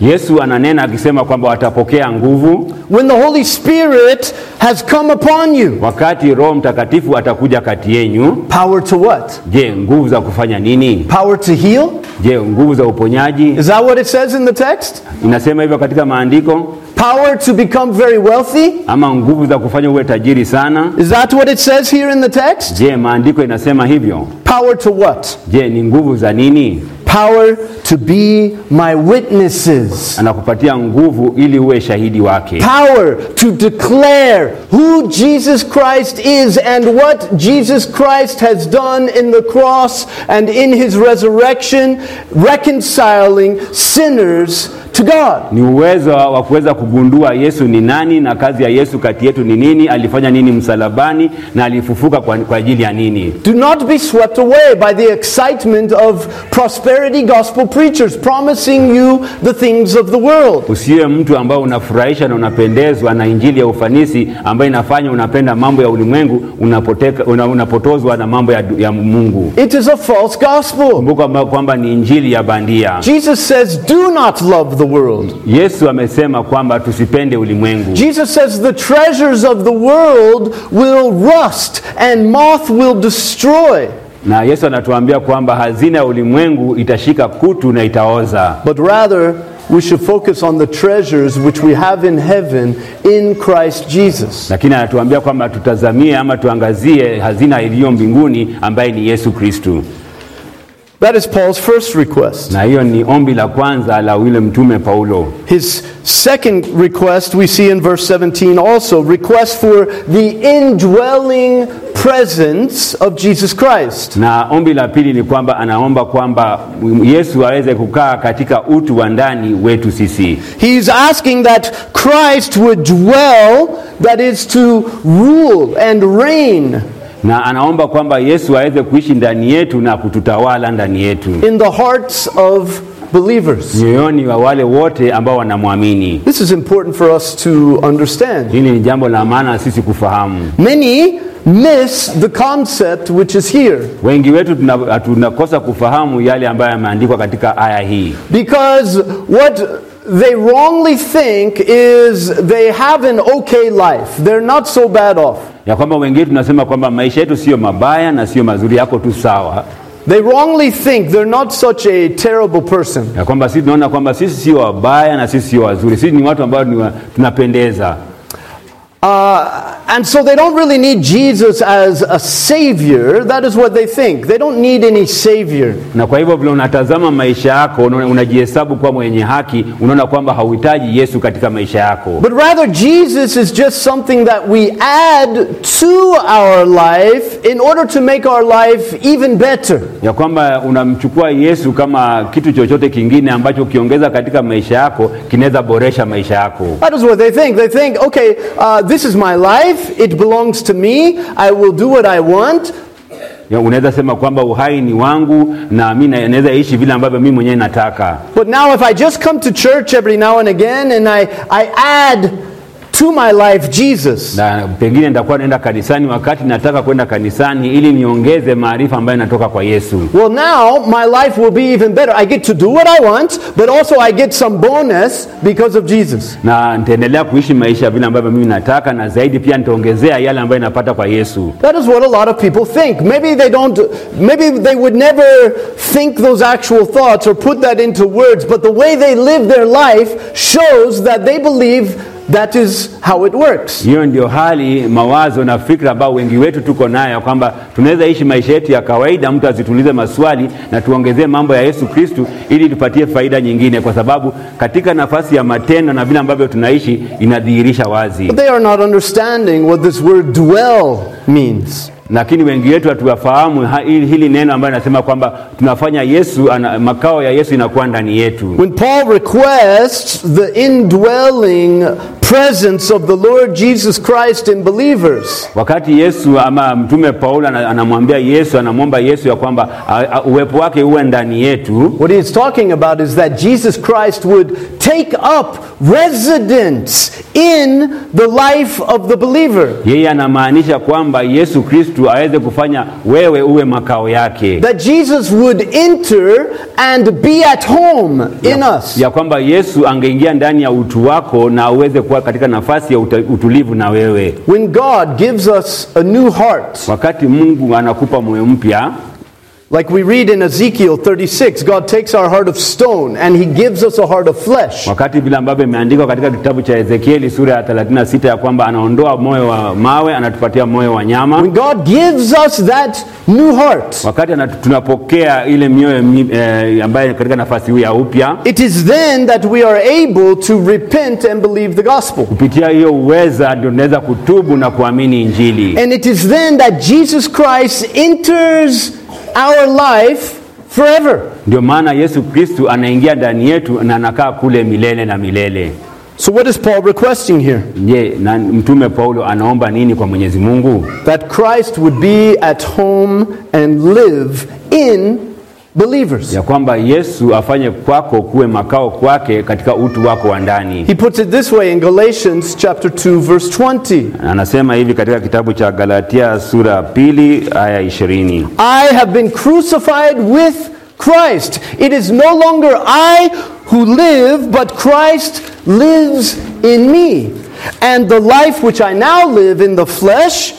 Yesu ananena akisema kwamba watapokea nguvu when the Holy Spirit has come upon you. wakati Roho Mtakatifu atakuja kati yenyu. Power to what? Je, nguvu za kufanya nini? Power to heal? Je, nguvu za uponyaji? Is that what it says in the text? Inasema hivyo katika maandiko, Power to become very wealthy? ama nguvu za kufanya uwe tajiri sana? Is that what it says here in the text? Je, maandiko inasema hivyo? Power to what? Je, ni nguvu za nini? Power to be my witnesses. Anakupatia nguvu ili uwe shahidi wake, Power to declare who Jesus Christ is and what Jesus Christ has done in the cross and in his resurrection, reconciling sinners to God. ni uwezo wa kuweza kugundua Yesu ni nani na kazi ya Yesu kati yetu ni nini, alifanya nini msalabani na alifufuka kwa, kwa ajili ya nini. Do not be swept away by the excitement of prosperity gospel preachers promising you the things of the world. Usiwe mtu ambao unafurahisha na unapendezwa na injili ya ufanisi ambayo inafanya unapenda mambo ya ulimwengu, unapoteka, una, unapotozwa na mambo ya, ya Mungu. It is a false gospel. Kumbuka kwamba- ni injili ya bandia. Jesus says, Do not love the world. Yesu amesema kwamba tusipende ulimwengu. Jesus says, The treasures of the world will rust and moth will destroy. Na Yesu anatuambia kwamba hazina ya ulimwengu itashika kutu na itaoza, But rather, we should focus on the treasures which we have in heaven in Christ Jesus. lakini anatuambia kwamba tutazamie ama tuangazie hazina iliyo mbinguni ambaye ni Yesu Kristu. That is Paul's first request. Na hiyo ni ombi la kwanza la yule mtume Paulo. His second request we see in verse 17 also request for the indwelling presence of Jesus Christ. Na ombi la pili ni kwamba anaomba kwamba Yesu aweze kukaa katika utu wa ndani wetu sisi. He's asking that Christ would dwell, that is to rule and reign Na anaomba kwamba Yesu aweze kuishi ndani yetu na kututawala ndani yetu, in the hearts of believers. mioyoni wa wale wote ambao wanamwamini. This is important for us to understand. Hili ni jambo la maana sisi kufahamu. Many miss the concept which is here Wengi wetu tuna- tunakosa kufahamu yale ambayo yameandikwa katika aya hii, because what they wrongly think is they have an okay life. They're not so bad off. Ya kwamba wengine tunasema kwamba maisha yetu sio mabaya na sio mazuri, yako tu sawa, They wrongly think they're not such a terrible person. ya kwamba sisi tunaona kwamba sisi sio wabaya na sisi sio wazuri, sisi ni watu ambao ni wa, tunapendeza. Uh, and so they don't really need Jesus as a savior. That is what they think. They don't need any savior. na kwa hivyo vile unatazama maisha yako una- unajihesabu kuwa mwenye haki, unaona kwamba hauhitaji Yesu katika maisha yako, But rather, Jesus is just something that we add to our life in order to make our life even better. ya kwamba unamchukua Yesu kama kitu chochote kingine ambacho ukiongeza katika maisha yako kinaweza boresha maisha yako. That is what they think. They think, okay, uh, this is my life. It belongs to me. I will do what I want. Unaweza sema kwamba uhai ni wangu na naweza ishi vile ambavyo mimi mwenyewe nataka. But now, if I just come to church every now and again and I, I add to my life Jesus, na pengine nitakuwa naenda kanisani wakati nataka kwenda kanisani ili niongeze maarifa ambayo yanatoka kwa Yesu. well, now my life will be even better. I get to do what I want, but also I get some bonus because of Jesus. Na nitaendelea kuishi maisha vile ambavyo mimi nataka, na zaidi pia nitaongezea yale ambayo napata kwa Yesu. That is what a lot of people think. Maybe they don't, maybe they would never think those actual thoughts or put that into words, but the way they live their life shows that they believe that is how it works. Hiyo ndio hali, mawazo na fikra ambao wengi wetu tuko nayo, kwamba tunaweza ishi maisha yetu ya kawaida, mtu azitulize maswali na tuongezee mambo ya Yesu Kristu ili tupatie faida nyingine, kwa sababu katika nafasi ya matendo na vile ambavyo tunaishi inadhihirisha wazi. But they are not understanding what this word dwell means. lakini wengi wetu hatuwafahamu hili, hili neno ambayo inasema kwamba tunafanya Yesu ana, makao ya Yesu inakuwa ndani yetu. When Paul requests the indwelling presence of the Lord Jesus Christ in believers. Wakati Yesu ama mtume Paulo anamwambia Yesu, anamwomba Yesu ya kwamba uwepo wake uwe ndani yetu, What he's talking about is that Jesus Christ would take up residence in the life of the believer. yeye anamaanisha kwamba Yesu Kristu aweze kufanya wewe uwe makao yake, That Jesus would enter and be at home in us. ya kwamba Yesu angeingia ndani ya utu wako na kuwa katika nafasi ya utulivu na wewe. When God gives us a new heart, Wakati Mungu anakupa moyo mpya, like we read in Ezekiel 36, God takes our heart of stone and he gives us a heart of flesh. wakati vile ambavyo imeandikwa katika kitabu cha Ezekieli sura ya 36 ya kwamba anaondoa moyo wa mawe, anatupatia moyo wa nyama. When God gives us that new heart, Wakati tunapokea ile mioyo eh, ambayo katika nafasi hii ya upya, it is then that we are able to repent and believe the gospel. kupitia hiyo uweza ndio tunaweza kutubu na kuamini Injili. And it is then that Jesus Christ enters our life forever. Ndio maana Yesu Kristu anaingia ndani yetu na anakaa kule milele na milele. So, what is Paul requesting here? Je, na mtume Paulo anaomba nini kwa Mwenyezi Mungu? That Christ would be at home and live in believers. Ya kwamba Yesu afanye kwako kuwe makao kwake katika utu wako wa ndani. He puts it this way in Galatians chapter 2 verse 20. Anasema hivi katika kitabu cha Galatia sura ya pili aya ishirini I have been crucified with Christ. It is no longer I who live, but Christ lives in me. And the life which I now live in the flesh,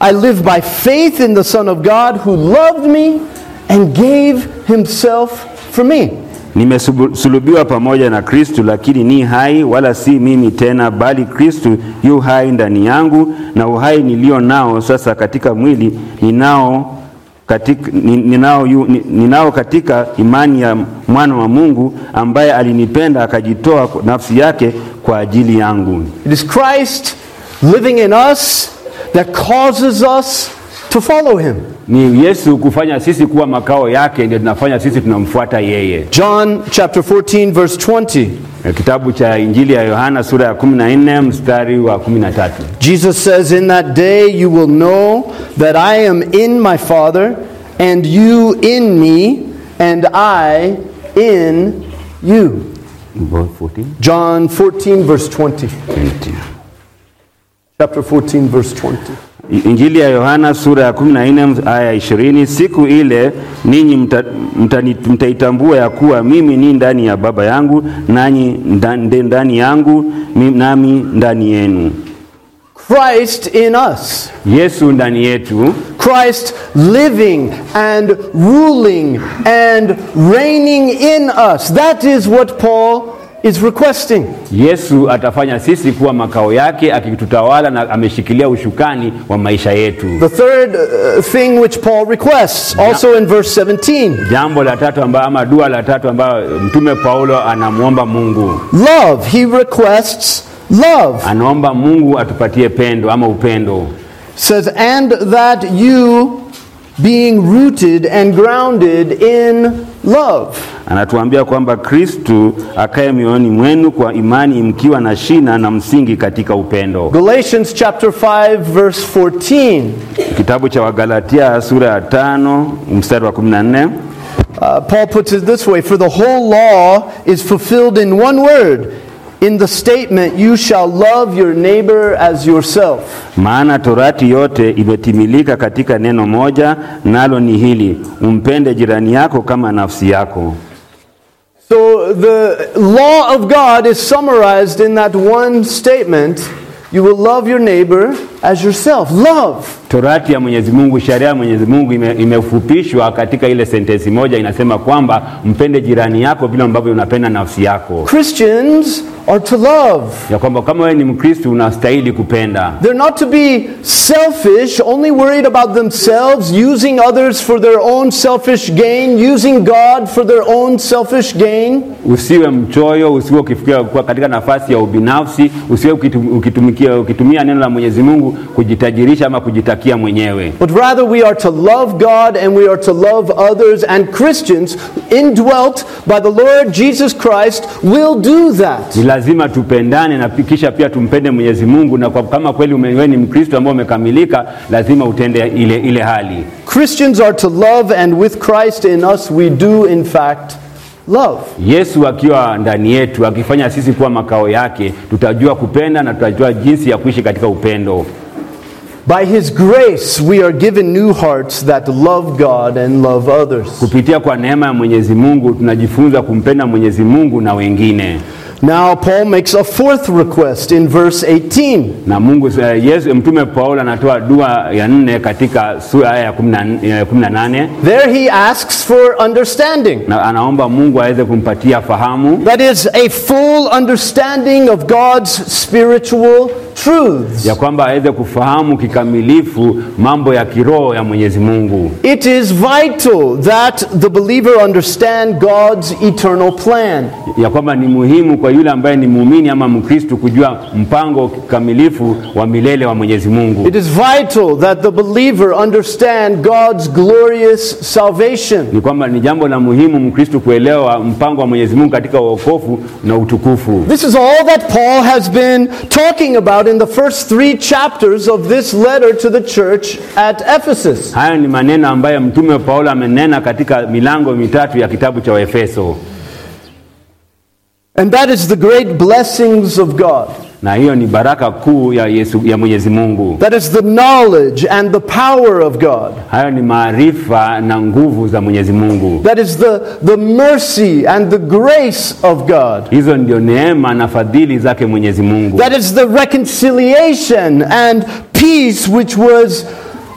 I live by faith in the Son of God who loved me and gave himself for me. Nimesulubiwa pamoja na Kristu, lakini ni hai, wala si mimi tena, bali Kristu yu hai ndani yangu, na uhai nilio nao sasa katika mwili ninao katika, ni- ninao, ninao katika imani ya mwana wa Mungu ambaye alinipenda akajitoa nafsi yake kwa ajili yangu. It is Christ living in us that causes us to follow him. Ni Yesu kufanya sisi kuwa makao yake, ndio tunafanya sisi tunamfuata yeye. John chapter 14 verse 20. Kitabu cha Injili ya Yohana sura ya 14 mstari wa 13. Jesus says, In that day you will know that I am in my Father, and you in me, and I in you. John 14, verse 20. 20. Chapter 14, verse 20. Injili ya Yohana sura ya 14 aya 20, siku ile ninyi mta, mtani- mtaitambua ya kuwa mimi ni ndani ya Baba yangu nanyi nda- ndani yangu mi- nami ndani yenu. Christ in us. Yesu ndani yetu, Christ living and ruling and reigning in us. That is what Paul is requesting. Yesu atafanya sisi kuwa makao yake akitutawala na ameshikilia ushukani wa maisha yetu. The third uh, thing which Paul requests, also in verse 17 Jambo la tatu ambayo ama dua la tatu ambayo mtume Paulo anamwomba Mungu, love. He requests love. anaomba Mungu atupatie pendo ama upendo. says, and that you being rooted and grounded in love. Anatuambia kwamba Kristu akae mioyoni mwenu kwa imani, mkiwa na shina na msingi katika upendo. Galatians chapter 5 verse 14. Kitabu cha Wagalatia sura ya tano mstari wa 14. Uh, Paul puts it this way, for the whole law is fulfilled in one word, in the statement, you shall love your neighbor as yourself. Maana torati yote imetimilika katika neno moja, nalo ni hili, umpende jirani yako kama nafsi yako. So the law of God is summarized in that one statement, you will love your neighbor as yourself. Love. Torati ya Mwenyezi Mungu, sheria ya Mwenyezi Mungu ime, imefupishwa katika ile sentensi moja, inasema kwamba mpende jirani yako vile ambavyo unapenda nafsi yako, Christians are to love. ya kwamba kama wewe ni Mkristo unastahili kupenda. They're not to be selfish, only worried about themselves, using others for their own selfish gain, using God for their own selfish gain. Usiwe mchoyo, usiwe ukifikia kuwa katika nafasi ya ubinafsi, usiwe ukitu- ukitumikia, ukitumia neno la Mwenyezi Mungu kujitajirisha ama kujitakia mwenyewe but rather we are to love God and we are to love others, and Christians, indwelt by the Lord Jesus Christ, will do that. ni lazima tupendane na kisha pia tumpende mwenyezi mungu na kwa, kama kweli wewe ni mkristo ambao umekamilika lazima utende ile, ile hali Christians are to love, and with Christ in us, we do in fact love. yesu akiwa ndani yetu akifanya sisi kuwa makao yake tutajua kupenda na tutajua jinsi ya kuishi katika upendo By His grace, we are given new hearts that love God and love others. kupitia kwa neema ya mwenyezi mungu tunajifunza kumpenda mwenyezi mungu na wengine Now, Paul makes a fourth request in verse 18. na mungu eh, yesu mtume paulo anatoa dua ya nne katika sura ya 18 There he asks for understanding. na anaomba mungu aweze kumpatia fahamu That is a full understanding of God's spiritual truths. ya kwamba aweze kufahamu kikamilifu mambo ya kiroho ya mwenyezi mungu It is vital that the believer understand God's eternal plan. ya kwamba ni muhimu kwa yule ambaye ni muumini ama kujua mpango kikamilifu wa milele wa mwenyezi mungu It is vital that the believer understand God's glorious salvation. ni kwamba ni jambo la muhimu kuelewa mpango wa mwenyezi mungu katika na utukufu This is all that Paul has been talking about in the first three chapters of this letter to the church at Ephesus. hayo ni maneno ambayo mtume paulo amenena katika milango mitatu ya kitabu cha waefeso And that is the great blessings of God. Na hiyo ni baraka kuu ya, Yesu, ya mwenyezi mungu That is the knowledge and the power of God. hayo ni maarifa na nguvu za mwenyezi mungu That is the, the mercy and the grace of God. hizo ndio neema na fadhili zake mwenyezi mungu That is the reconciliation and peace which was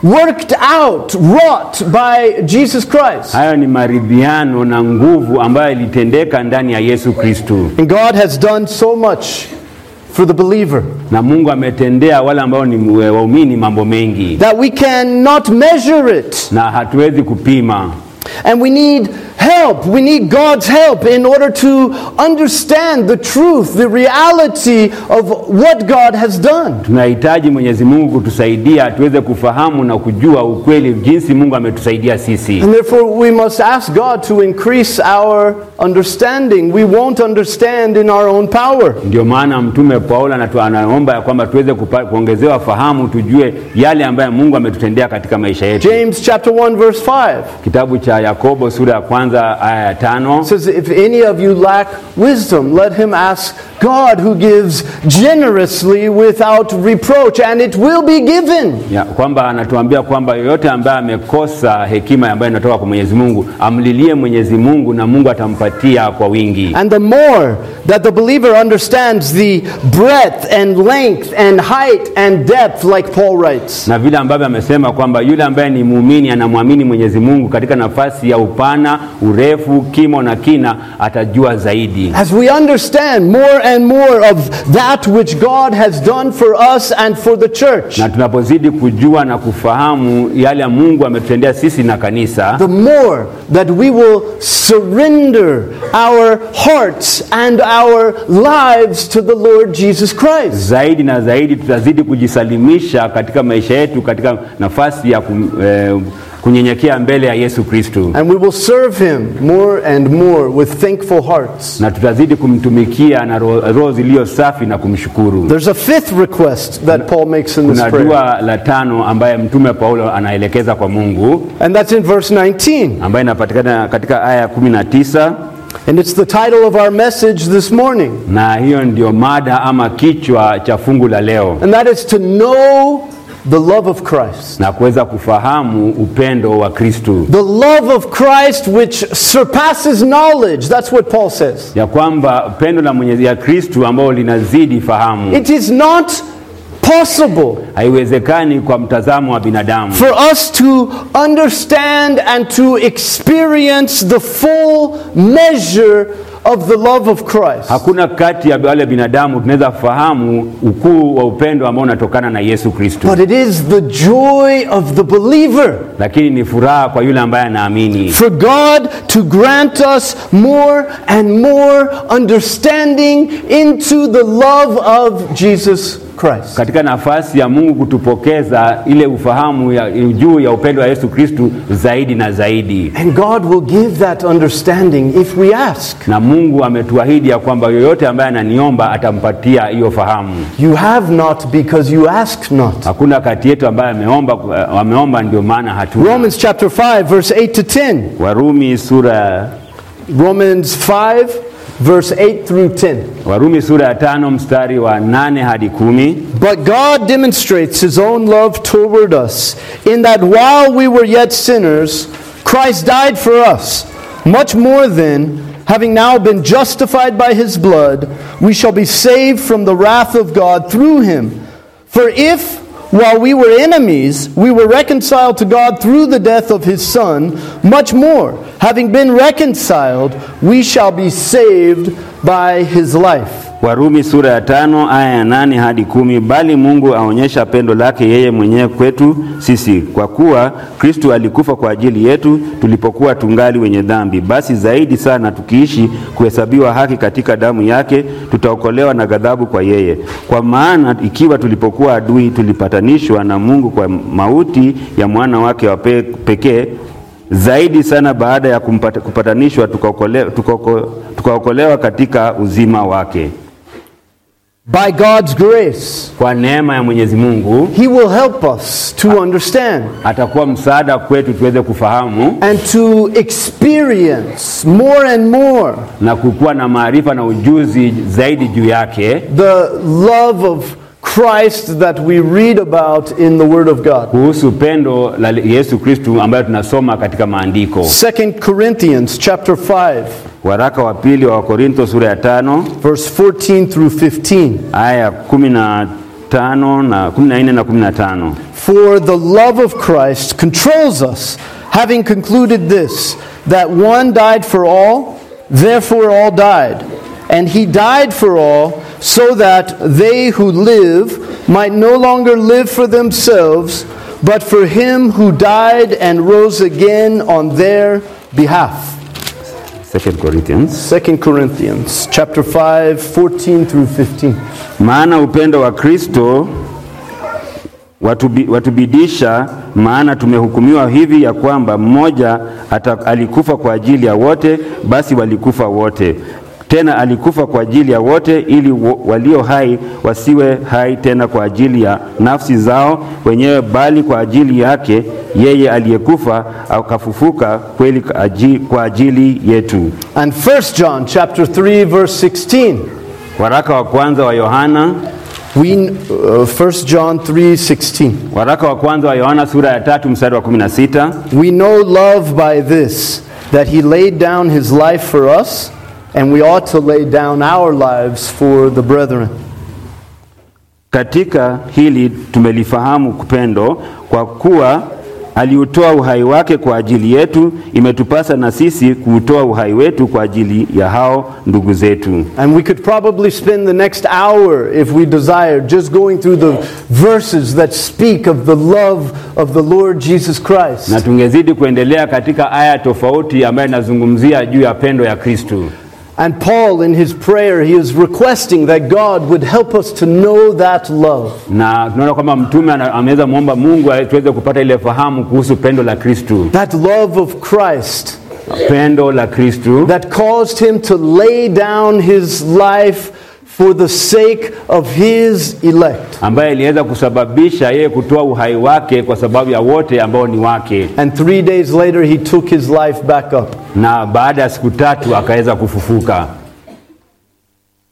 worked out, wrought by Jesus Christ. hayo ni maridhiano na nguvu ambayo ilitendeka ndani ya yesu And God has done so much for the believer. Na mungu ametendea wale ambao ni waumini mambo mengi. That we cannot measure it. na hatuwezi kupima And we need help. We need God's help in order to understand the truth, the reality of what God has done. tunahitaji mwenyezi mungu kutusaidia tuweze kufahamu na kujua ukweli jinsi mungu ametusaidia sisi And therefore, we must ask God to increase our understanding. We won't understand in our own power. ndio maana mtume paulo anaomba ya kwamba tuweze kuongezewa fahamu tujue yale ambayo mungu ametutendea katika maisha yetu James chapter 1 verse 5 kitabu cha yakobo sura ya kwanza aya ya tano. Says, If any of you lack wisdom, let him ask God who gives generously without reproach, and it will be given. ya kwamba anatuambia kwamba yoyote ambaye amekosa hekima ambayo inatoka kwa mwenyezi mungu amlilie mwenyezi mungu na mungu atampatia kwa wingi. And the more that the believer understands the breadth and length and height and depth, like Paul writes, na vile ambavyo amesema kwamba yule ambaye ni muumini anamwamini mwenyezi mungu katika nafasi ya upana urefu kimo na kina atajua zaidi as we understand more and more of that which God has done for us and for the church, na tunapozidi kujua na kufahamu yale ya mungu ametutendea sisi na kanisa the more that we will surrender our hearts and our lives to the Lord Jesus Christ. zaidi na zaidi tutazidi kujisalimisha katika maisha yetu katika nafasi ya kum, eh, kunyenyekea mbele ya yesu And we will serve him more and more with thankful hearts. na tutazidi kumtumikia na roho roho ziliyo safi na kumshukuru. There's a fifth request that Paul makes in this kuna prayer, dua la tano ambaye mtume paulo anaelekeza kwa mungu and that's in verse 19. ambayo inapatikana katika aya ya kumi na tisa. And it's the title of our message this morning, na hiyo ndio mada ama kichwa cha fungu la leo. And that is to know the love of Christ. na kuweza kufahamu upendo wa kristu The love of Christ which surpasses knowledge. That's what Paul says. ya kwamba pendo la mwenyezi ya kristu ambao linazidi fahamu It is not possible haiwezekani kwa mtazamo wa binadamu for us to understand and to experience the full measure of the love of Christ. Hakuna kati ya wale binadamu tunaweza fahamu ukuu wa upendo ambao unatokana na Yesu Kristo, But it is the joy of the believer lakini ni furaha kwa yule ambaye anaamini, for God to grant us more and more understanding into the love of Jesus Christ. Katika nafasi ya Mungu kutupokeza ile ufahamu ya, juu ya upendo wa Yesu Kristu zaidi na zaidi. And God will give that understanding if we ask. Na Mungu ametuahidi ya kwamba yoyote ambaye ananiomba atampatia hiyo fahamu. You have not because you ask not. Hakuna kati yetu ambaye ameomba, ameomba ndio maana hatuna. Romans chapter 5, verse 8 to 10. Warumi sura Romans 5, verse 8 through 10. Warumi sura ya tano mstari wa nane hadi kumi. But God demonstrates his own love toward us in that while we were yet sinners, Christ died for us. Much more then, having now been justified by his blood, we shall be saved from the wrath of God through him. For if, while we were enemies, we were reconciled to God through the death of his Son, much more, having been reconciled, we shall be saved by his life. Warumi sura ya tano aya ya nane hadi kumi. Bali Mungu aonyesha pendo lake yeye mwenyewe kwetu sisi, kwa kuwa Kristo alikufa kwa ajili yetu tulipokuwa tungali wenye dhambi. Basi zaidi sana tukiishi kuhesabiwa haki katika damu yake, tutaokolewa na ghadhabu kwa yeye. Kwa maana ikiwa tulipokuwa adui, tulipatanishwa na Mungu kwa mauti ya mwana wake wa pekee zaidi sana baada ya kupatanishwa tukaokole- tukaokolewa katika uzima wake. By God's grace, Kwa neema ya Mwenyezi Mungu He will help us to understand atakuwa msaada kwetu tuweze kufahamu and to experience more and more na kukuwa na maarifa na ujuzi zaidi juu yake the love of Christ that we read about in the Word of God. kuhusu pendo la Yesu Kristu ambayo tunasoma katika maandiko. 2 Corinthians chapter 5 Waraka wa pili wa Wakorintho sura ya tano verse 14 through 15. aya ya kumi na tano na kumi na nne na kumi na tano. For the love of Christ controls us, having concluded this, that one died for all, therefore all died. And he died for all, so that they who live might no longer live for themselves, but for him who died and rose again on their behalf. 2 Corinthians Second Corinthians chapter 5, 14 through 15. Maana upendo wa Kristo watubi, watubidisha, maana tumehukumiwa hivi ya kwamba mmoja ata, alikufa kwa ajili ya wote, basi walikufa wote. Tena alikufa kwa ajili ya wote, ili walio hai wasiwe hai tena kwa ajili ya nafsi zao wenyewe, bali kwa ajili yake yeye aliyekufa akafufuka kweli kwa ajili yetu. And 1 John chapter 3, verse 16. Waraka wa kwanza wa Yohana We, uh, 1 John 3:16. Waraka wa kwanza wa Yohana sura ya tatu mstari wa 16. We know love by this, that he laid down his life for us, and we ought to lay down our lives for the brethren. Katika hili tumelifahamu kupendo kwa kuwa aliutoa uhai wake kwa ajili yetu, imetupasa na sisi kuutoa uhai wetu kwa ajili ya hao ndugu zetu. And we could probably spend the next hour, if we desired just going through the verses that speak of the love of the Lord Jesus Christ. Na tungezidi kuendelea katika aya tofauti ambayo inazungumzia juu ya pendo ya Kristu. And Paul, in his prayer, he is requesting that God would help us to know that love. Na tunaona kwamba mtume ana- ameweza muomba Mungu tuweze kupata ile fahamu kuhusu pendo la That love of Christ pendo la that caused him to lay down his life for the sake of his elect. ambaye iliweza kusababisha yeye kutoa uhai wake kwa sababu ya wote ambao ni wake, And three days later, he took his life back up. na baada ya siku tatu akaweza kufufuka,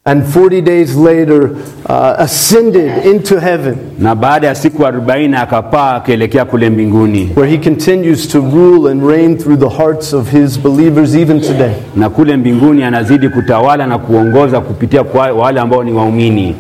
And 40 days later, uh, ascended into heaven, na baada ya siku arobaini akapaa akielekea kule mbinguni, where he continues to rule and reign through the hearts of his believers even today. na kule mbinguni anazidi kutawala na kuongoza kupitia kwa wale ambao ni waumini.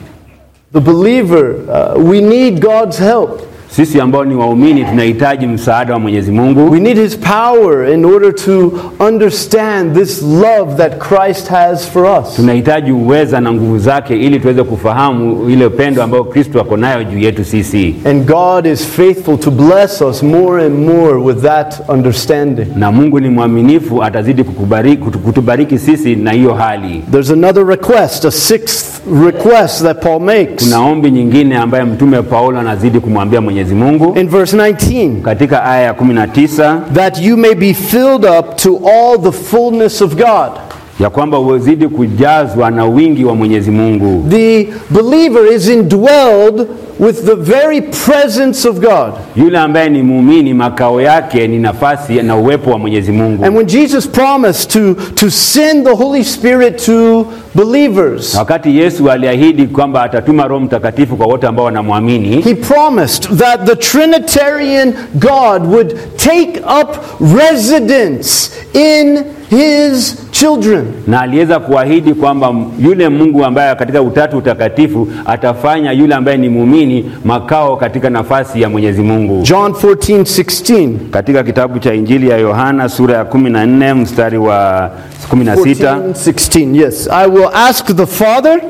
The believer, uh, we need God's help. Sisi ambao ni waumini tunahitaji msaada wa Mwenyezi Mungu. We need His power in order to understand this love that Christ has for us. Tunahitaji uweza na nguvu zake ili tuweze kufahamu ile upendo ambao Kristo ako nayo juu yetu sisi, And God is faithful to bless us more and more with that understanding. na Mungu ni mwaminifu, atazidi kukubariki, kutubariki sisi na hiyo hali. There's another request, a sixth request that Paul makes. Kuna ombi nyingine ambaye mtume Paulo anazidi kumwambia Mwenyezi Mungu. In verse 19, katika aya ya 19 that you may be filled up to all the fullness of God. Ya kwamba uzidi kujazwa na wingi wa Mwenyezi Mungu. The believer is indwelled with the very presence of God. Yule ambaye ni muumini, makao yake ni nafasi na uwepo wa Mwenyezi Mungu. And when Jesus promised to, to send the Holy Spirit to believers, wakati Yesu aliahidi kwamba atatuma Roho Mtakatifu kwa wote ambao wanamwamini, he promised that the Trinitarian God would take up residence in his children. na aliweza kuahidi kwamba yule Mungu ambaye katika utatu utakatifu atafanya yule ambaye ni muumini makao katika nafasi ya Mwenyezi Mungu. John 14:16. Katika kitabu cha Injili ya Yohana sura ya 14 mstari wa 16 14, 16, yes. I will ask the Father,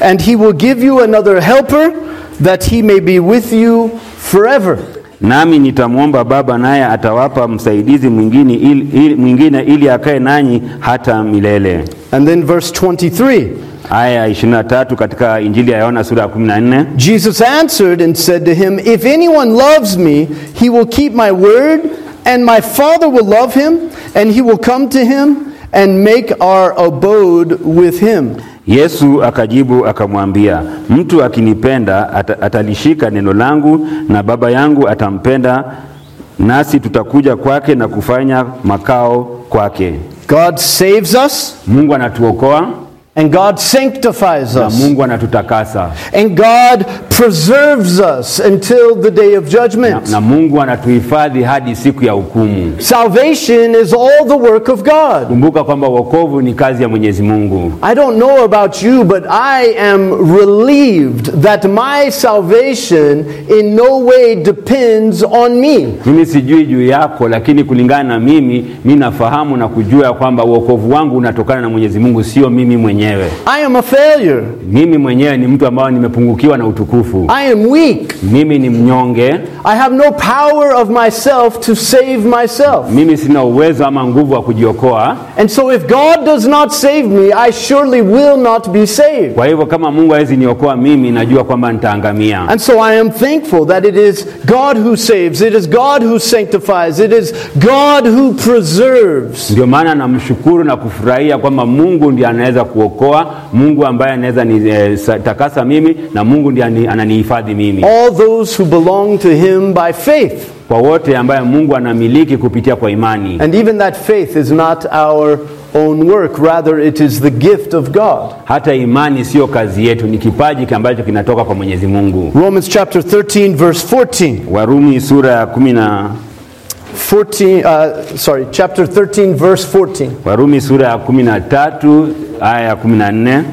and he will give you another helper, that he may be with you forever. Nami nitamwomba Baba naye atawapa msaidizi mwingine ili, ili, mwingine ili akae nanyi hata milele. And then verse 23. Aya ya 23 katika Injili ya Yohana sura ya 14. Jesus answered and said to him, If anyone loves me, he will keep my word, and my Father will love him, and he will come to him and make our abode with him. Yesu akajibu akamwambia, mtu akinipenda ata, atalishika neno langu, na Baba yangu atampenda, nasi tutakuja kwake na kufanya makao kwake. God saves us, Mungu anatuokoa and God sanctifies na us, Mungu anatutakasa and God preserves us until the day of judgment. na Mungu anatuhifadhi hadi siku ya hukumu. Salvation is all the work of God. Kumbuka kwamba wokovu ni kazi ya Mwenyezi Mungu. I don't know about you, but I am relieved that my salvation in no way depends on me. Mimi sijui juu yako, lakini kulingana na mimi, mi nafahamu na kujua kwamba wokovu wangu unatokana na Mwenyezi Mungu, sio mimi mwenyewe. I am a failure. Mimi mwenyewe ni mtu ambaye nimepungukiwa na utukufu. I am weak. Mimi ni mnyonge, I have no power of myself to save myself. mimi sina uwezo ama nguvu wa kujiokoa. And so, if God does not save me, I surely will not be saved. Kwa hivyo kama Mungu hawezi niokoa mimi, najua kwamba nitaangamia. And so, I am thankful that it is God who saves, it is God who sanctifies, it is God who preserves. Ndio maana namshukuru na kufurahia kwamba Mungu ndiye anaweza kuokoa, Mungu ambaye anaweza nitakasa mimi, na Mungu ndiye ananihifadhi mimi, All those who belong to Him by faith. kwa wote ambaye Mungu anamiliki kupitia kwa imani. And even that faith is not our own work, rather, it is the gift of God. Hata imani siyo kazi yetu, ni kipaji ambacho kinatoka kwa Mwenyezi Mungu. Romans chapter 13, verse 14. Warumi sura ya kumi na 14 uh, sorry, chapter 13, verse 14. Warumi sura ya kumi na tatu aya ya kumi na nne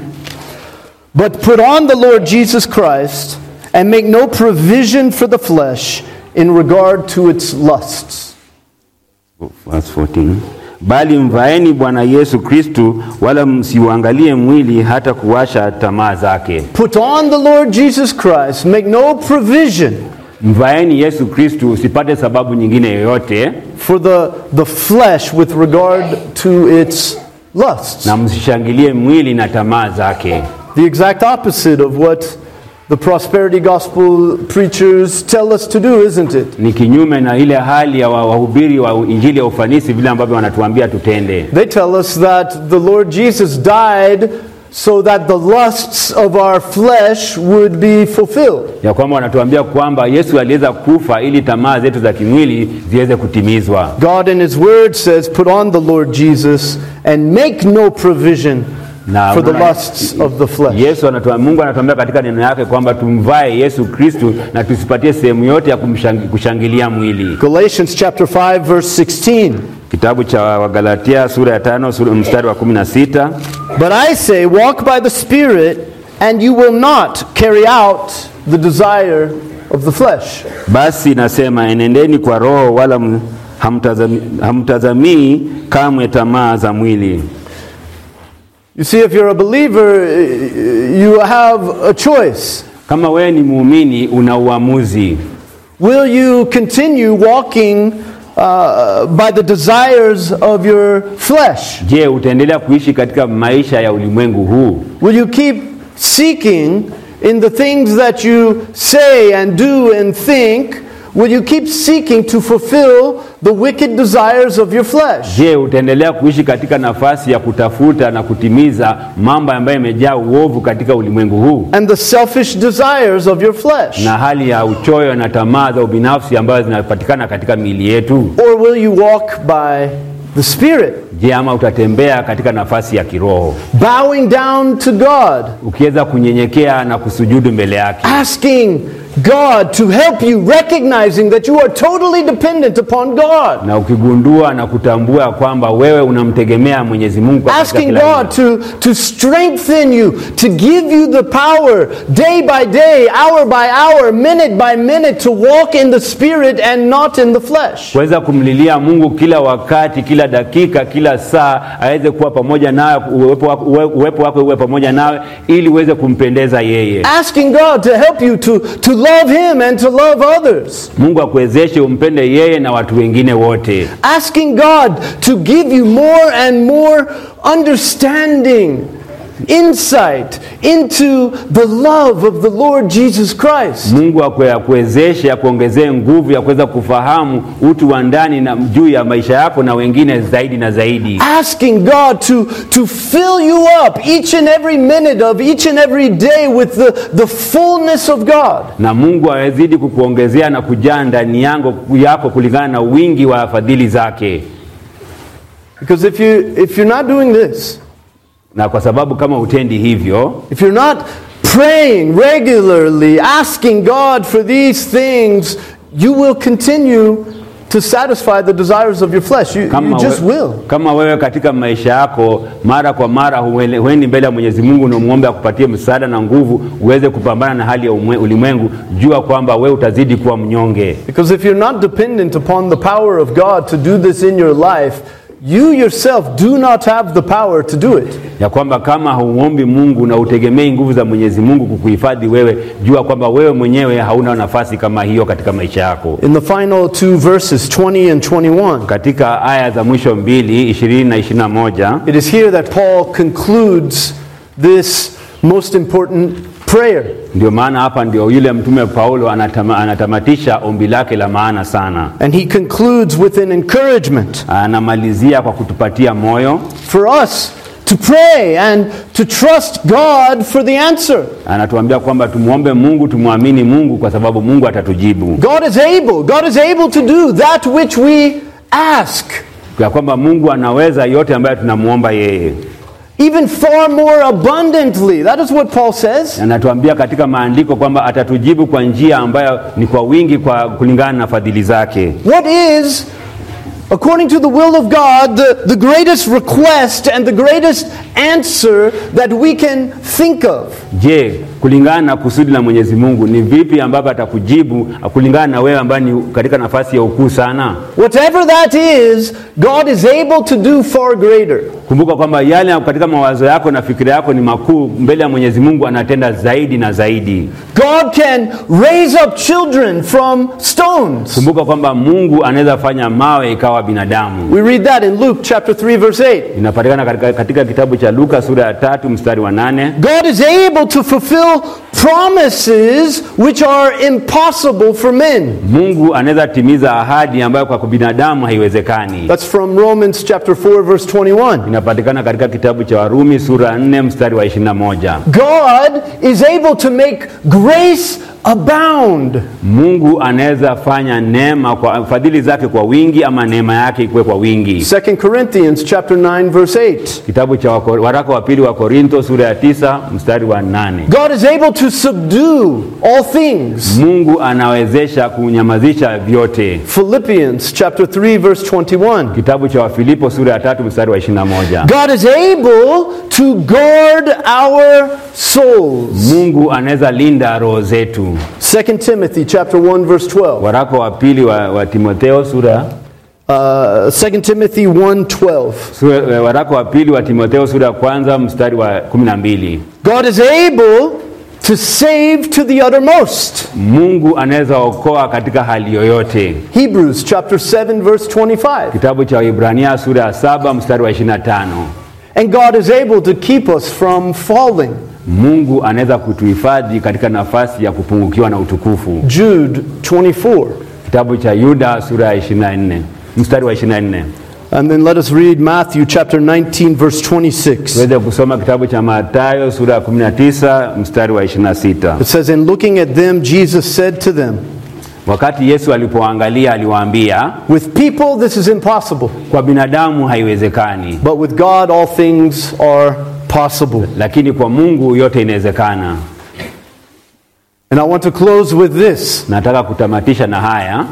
But put on the Lord Jesus Christ and make no provision for the flesh in regard to its lusts. Verse 14. Bali mvaeni Bwana Yesu Kristu, wala msiuangalie mwili hata kuwasha tamaa zake. Put on the Lord Jesus Christ, make no provision Mvaeni Yesu usipate sababu nyingine yoyote, for the, the flesh with regard to its lusts. na msishangilie mwili na tamaa zake. The exact opposite of what the prosperity gospel preachers tell us to do, isn't it? Ni kinyume na ile hali ya wa- wahubiri wa injili ya ufanisi, vile ambavyo wanatuambia tutende. They tell us that the Lord Jesus died so that the lusts of our flesh would be fulfilled. ya kwamba wanatuambia kwamba Yesu aliweza kufa ili tamaa zetu za kimwili ziweze kutimizwa. God in His Word says, Put on the Lord Jesus and make no provision Na for the lusts of the flesh. Yesu anatuambia, Mungu anatuambia katika neno yake kwamba tumvae Yesu Kristu na tusipatie sehemu yote ya kushangilia mwili. Galatians chapter 5, verse 16. Kitabu cha Wagalatia sura ya 5 mstari wa 16, But I say, walk by the Spirit, and you will not carry out the desire of the flesh. Basi nasema enendeni kwa Roho, wala hamtazamii kamwe tamaa za mwili. You see, if you're a believer, you have a choice. Kama wewe ni muumini, una uamuzi. Will you continue walking uh, by the desires of your flesh? Je, utaendelea kuishi katika maisha ya ulimwengu huu? Will you keep seeking in the things that you say and do and think? Will you keep seeking to fulfill the wicked desires of your flesh? Je, utaendelea kuishi katika nafasi ya kutafuta na kutimiza mambo ambayo yamejaa uovu katika ulimwengu huu And the selfish desires of your flesh? na hali ya uchoyo na tamaa za ubinafsi ambazo zinapatikana katika miili yetu? Or will you walk by the Spirit, Je, ama utatembea katika nafasi ya kiroho bowing down to God, ukiweza kunyenyekea na kusujudu mbele yake asking God to help you, recognizing that you are totally dependent upon God, na ukigundua na kutambua kwamba wewe unamtegemea Mwenyezi Mungu kwa asking God to, to strengthen you, to give you the power day by day, hour by hour, minute by minute to walk in the Spirit and not in the flesh. kuweza kumlilia Mungu kila wakati, kila dakika, kila saa, aweze kuwa pamoja nawe, uwepo wako uwepo wako uwe pamoja nawe, ili uweze kumpendeza yeye. Asking God to help you to, to love Him and to love others. Mungu akuwezeshe umpende yeye na watu wengine wote, asking God to give you more and more understanding, insight into the love of the Lord Jesus Christ. Mungu akuwezeshe, akuongezee nguvu ya kuweza kufahamu utu wa ndani na juu ya maisha yako na wengine zaidi na zaidi, Asking God to, to fill you up each and every minute of each and every day with the, the fullness of God. na Mungu awezidi kukuongezea na kujaa ndani yangu yako kulingana na wingi wa fadhili zake. Because if, you, if you're not doing this, Na kwa sababu kama utendi hivyo, if you're not praying regularly, asking God for these things, you will continue to satisfy the desires of your flesh. You, you just we, will. kama wewe katika maisha yako mara kwa mara huendi mbele ya Mwenyezi Mungu na muombe akupatie msaada na nguvu uweze kupambana na hali ya umwe- ulimwengu, jua kwamba wewe utazidi kuwa mnyonge, Because if you're not dependent upon the power of God to do this in your life, you yourself do not have the power to do it. ya kwamba kama hauombi Mungu na utegemei nguvu za Mwenyezi Mungu kukuhifadhi wewe, jua kwamba wewe mwenyewe hauna nafasi kama hiyo katika maisha yako. In the final two verses, 20 and 21, Katika aya za mwisho mbili ishirini na ishirini na moja it is here that Paul concludes this most important prayer. Ndio maana hapa ndio yule mtume Paulo anatama, anatamatisha ombi lake la maana sana. And he concludes with an encouragement Anamalizia kwa kutupatia moyo, for us to pray and to trust God for the answer. anatuambia kwamba Mungu, tumwamini Mungu kwa sababu Mungu atatujibu, God is able. God is able to do that which we ask. ya kwamba Mungu anaweza yote ambayo yeye. Even far more abundantly. That is what Paul says. Anatuambia katika maandiko kwamba atatujibu kwa njia ambayo ni kwa wingi, kwa kulingana na fadhili zake. What is, according to the will of God, the, the greatest request and the greatest answer that we can think of? Je, kulingana na kusudi la Mwenyezi Mungu ni vipi ambavyo atakujibu kulingana na wewe ambaye ni katika nafasi ya ukuu sana? Whatever that is, God is able to do far greater. Kumbuka kwamba yale katika mawazo yako na fikira yako ni makuu, mbele ya Mwenyezi Mungu anatenda zaidi na zaidi. God can raise up children from stones. Kumbuka kwamba Mungu anaweza fanya mawe ikawa binadamu. We read that in Luke chapter 3 verse 8. Inapatikana katika, katika kitabu cha Luka sura ya tatu mstari wa nane. God is able to fulfill promises which are impossible for men. Mungu anaweza timiza ahadi ambayo kwa binadamu haiwezekani. That's from Romans chapter 4 verse 21. Inapatikana katika kitabu cha Warumi sura 4 mstari wa 21. God is able to make grace abound. Mungu anaweza fanya neema kwa fadhili zake kwa wingi ama neema yake ikuwe kwa wingi. 2 Corinthians chapter 9 verse 8. Kitabu cha waraka wa pili wa Korintho sura ya 9 mstari wa 8. God is is able to subdue all things. Mungu anawezesha kunyamazisha vyote. Philippians chapter 3 verse 21. Kitabu cha Wafilipo sura ya 3 mstari wa 21. God is able to guard our souls. Mungu anaweza linda roho zetu. 2 Timothy chapter 1 verse 12. Waraka wa pili wa, wa Timotheo sura, Uh, 2 Timothy 1:12. waraka wa pili wa Timotheo sura ya kwanza mstari wa 12. God is able to save to the uttermost. Mungu anaweza okoa katika hali yoyote. Hebrews chapter 7 verse 25. Kitabu cha Ibrania sura ya saba mstari wa 25. And God is able to keep us from falling. Mungu anaweza kutuhifadhi katika nafasi ya kupungukiwa na utukufu. Jude 24. Kitabu cha Yuda sura ya 24 mstari wa 24. And then let us read Matthew chapter 19 verse 26. Tuweze kusoma kitabu cha Mathayo sura ya 19 mstari wa 26. It says, In looking at them, Jesus said to them, Wakati Yesu alipoangalia aliwaambia, With people this is impossible, kwa binadamu haiwezekani, but with God all things are possible. lakini kwa Mungu yote inawezekana. And I want to close with this Nataka kutamatisha na haya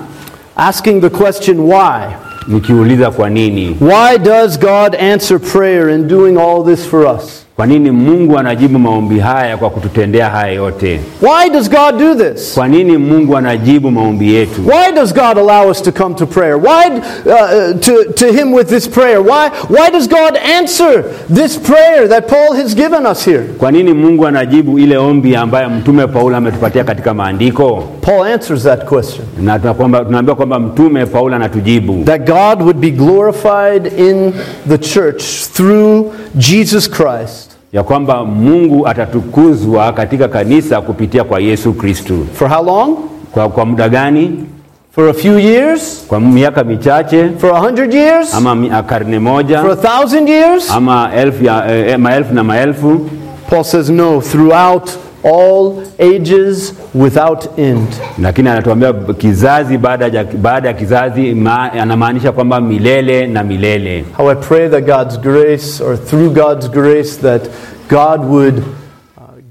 asking the question, why? nikiuliza kwa nini? Why does God answer prayer in doing all this for us? Kwa nini Mungu anajibu maombi haya kwa kututendea haya yote? Why does God do this? Kwa nini Mungu anajibu maombi yetu? Why does God allow us to come to prayer? Why uh, to, to Him with this prayer? Why, why does God answer this prayer that Paul has given us here? Kwa nini Mungu anajibu ile ombi ambayo Mtume Paulo ametupatia katika maandiko? Paul answers that question Na kwamba- tunaambiwa kwamba Mtume Paulo anatujibu that God would be glorified in the church through Jesus Christ. ya kwamba Mungu atatukuzwa katika kanisa kupitia kwa Yesu Kristu. For how long? Kwa, kwa muda gani? For a few years? Kwa miaka michache For a hundred years? ama karne For a thousand years? ama elfu ya, eh, maelfu na maelfu? Paul says no, throughout all ages without end. Lakini anatuambia kizazi baada ya baada ya kizazi, anamaanisha kwamba milele na milele. How I pray that God's grace, or through God's grace, that God would uh,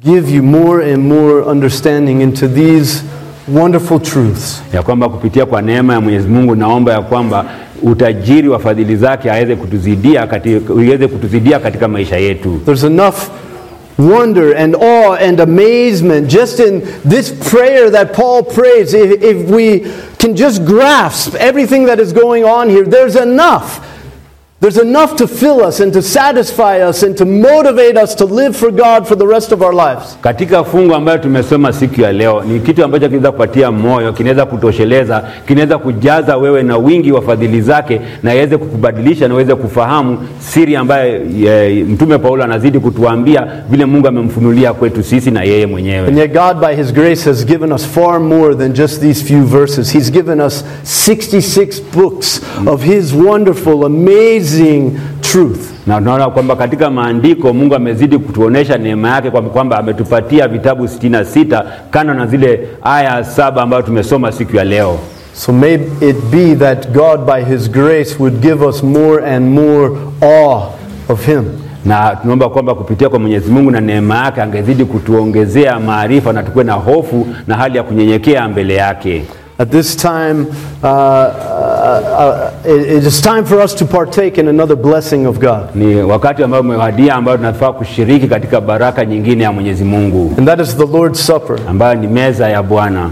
give you more and more understanding into these wonderful truths. ya kwamba kupitia kwa neema ya Mwenyezi Mungu naomba ya kwamba utajiri wa fadhili zake aweze kutuzidia katika, uweze kutuzidia katika maisha yetu. There's enough wonder and awe and amazement just in this prayer that Paul prays. If, if we can just grasp everything that is going on here, there's enough. There's enough to fill us and to satisfy us and to motivate us to live for God for the rest of our lives. Katika fungu ambayo tumesoma siku ya leo ni kitu ambacho kinaweza kupatia moyo, kinaweza kutosheleza, kinaweza kujaza wewe na wingi wa fadhili zake, na iweze kukubadilisha na uweze kufahamu siri ambayo e, Mtume Paulo anazidi kutuambia vile Mungu amemfunulia kwetu sisi na yeye mwenyewe. And yet, God, by His grace, has given us far more than just these few verses. He's given us 66 books of His wonderful, amazing truth. na tunaona kwamba katika maandiko Mungu amezidi kutuonesha neema yake kwamba kwamba ametupatia vitabu 66 kando na zile aya saba ambayo tumesoma siku ya leo. So may it be that God, by His grace, would give us more and more awe of Him. Na tunaomba kwamba kupitia kwa Mwenyezi Mungu na neema yake angezidi kutuongezea maarifa na tukuwe na hofu na hali ya kunyenyekea mbele yake. At this time, uh, uh, uh, it it is time for us to partake in another blessing of God. Ni wakati ambao umewadia ambao tunafaa kushiriki katika baraka nyingine ya Mwenyezi Mungu And that is the Lord's Supper. ambayo ni meza ya Bwana.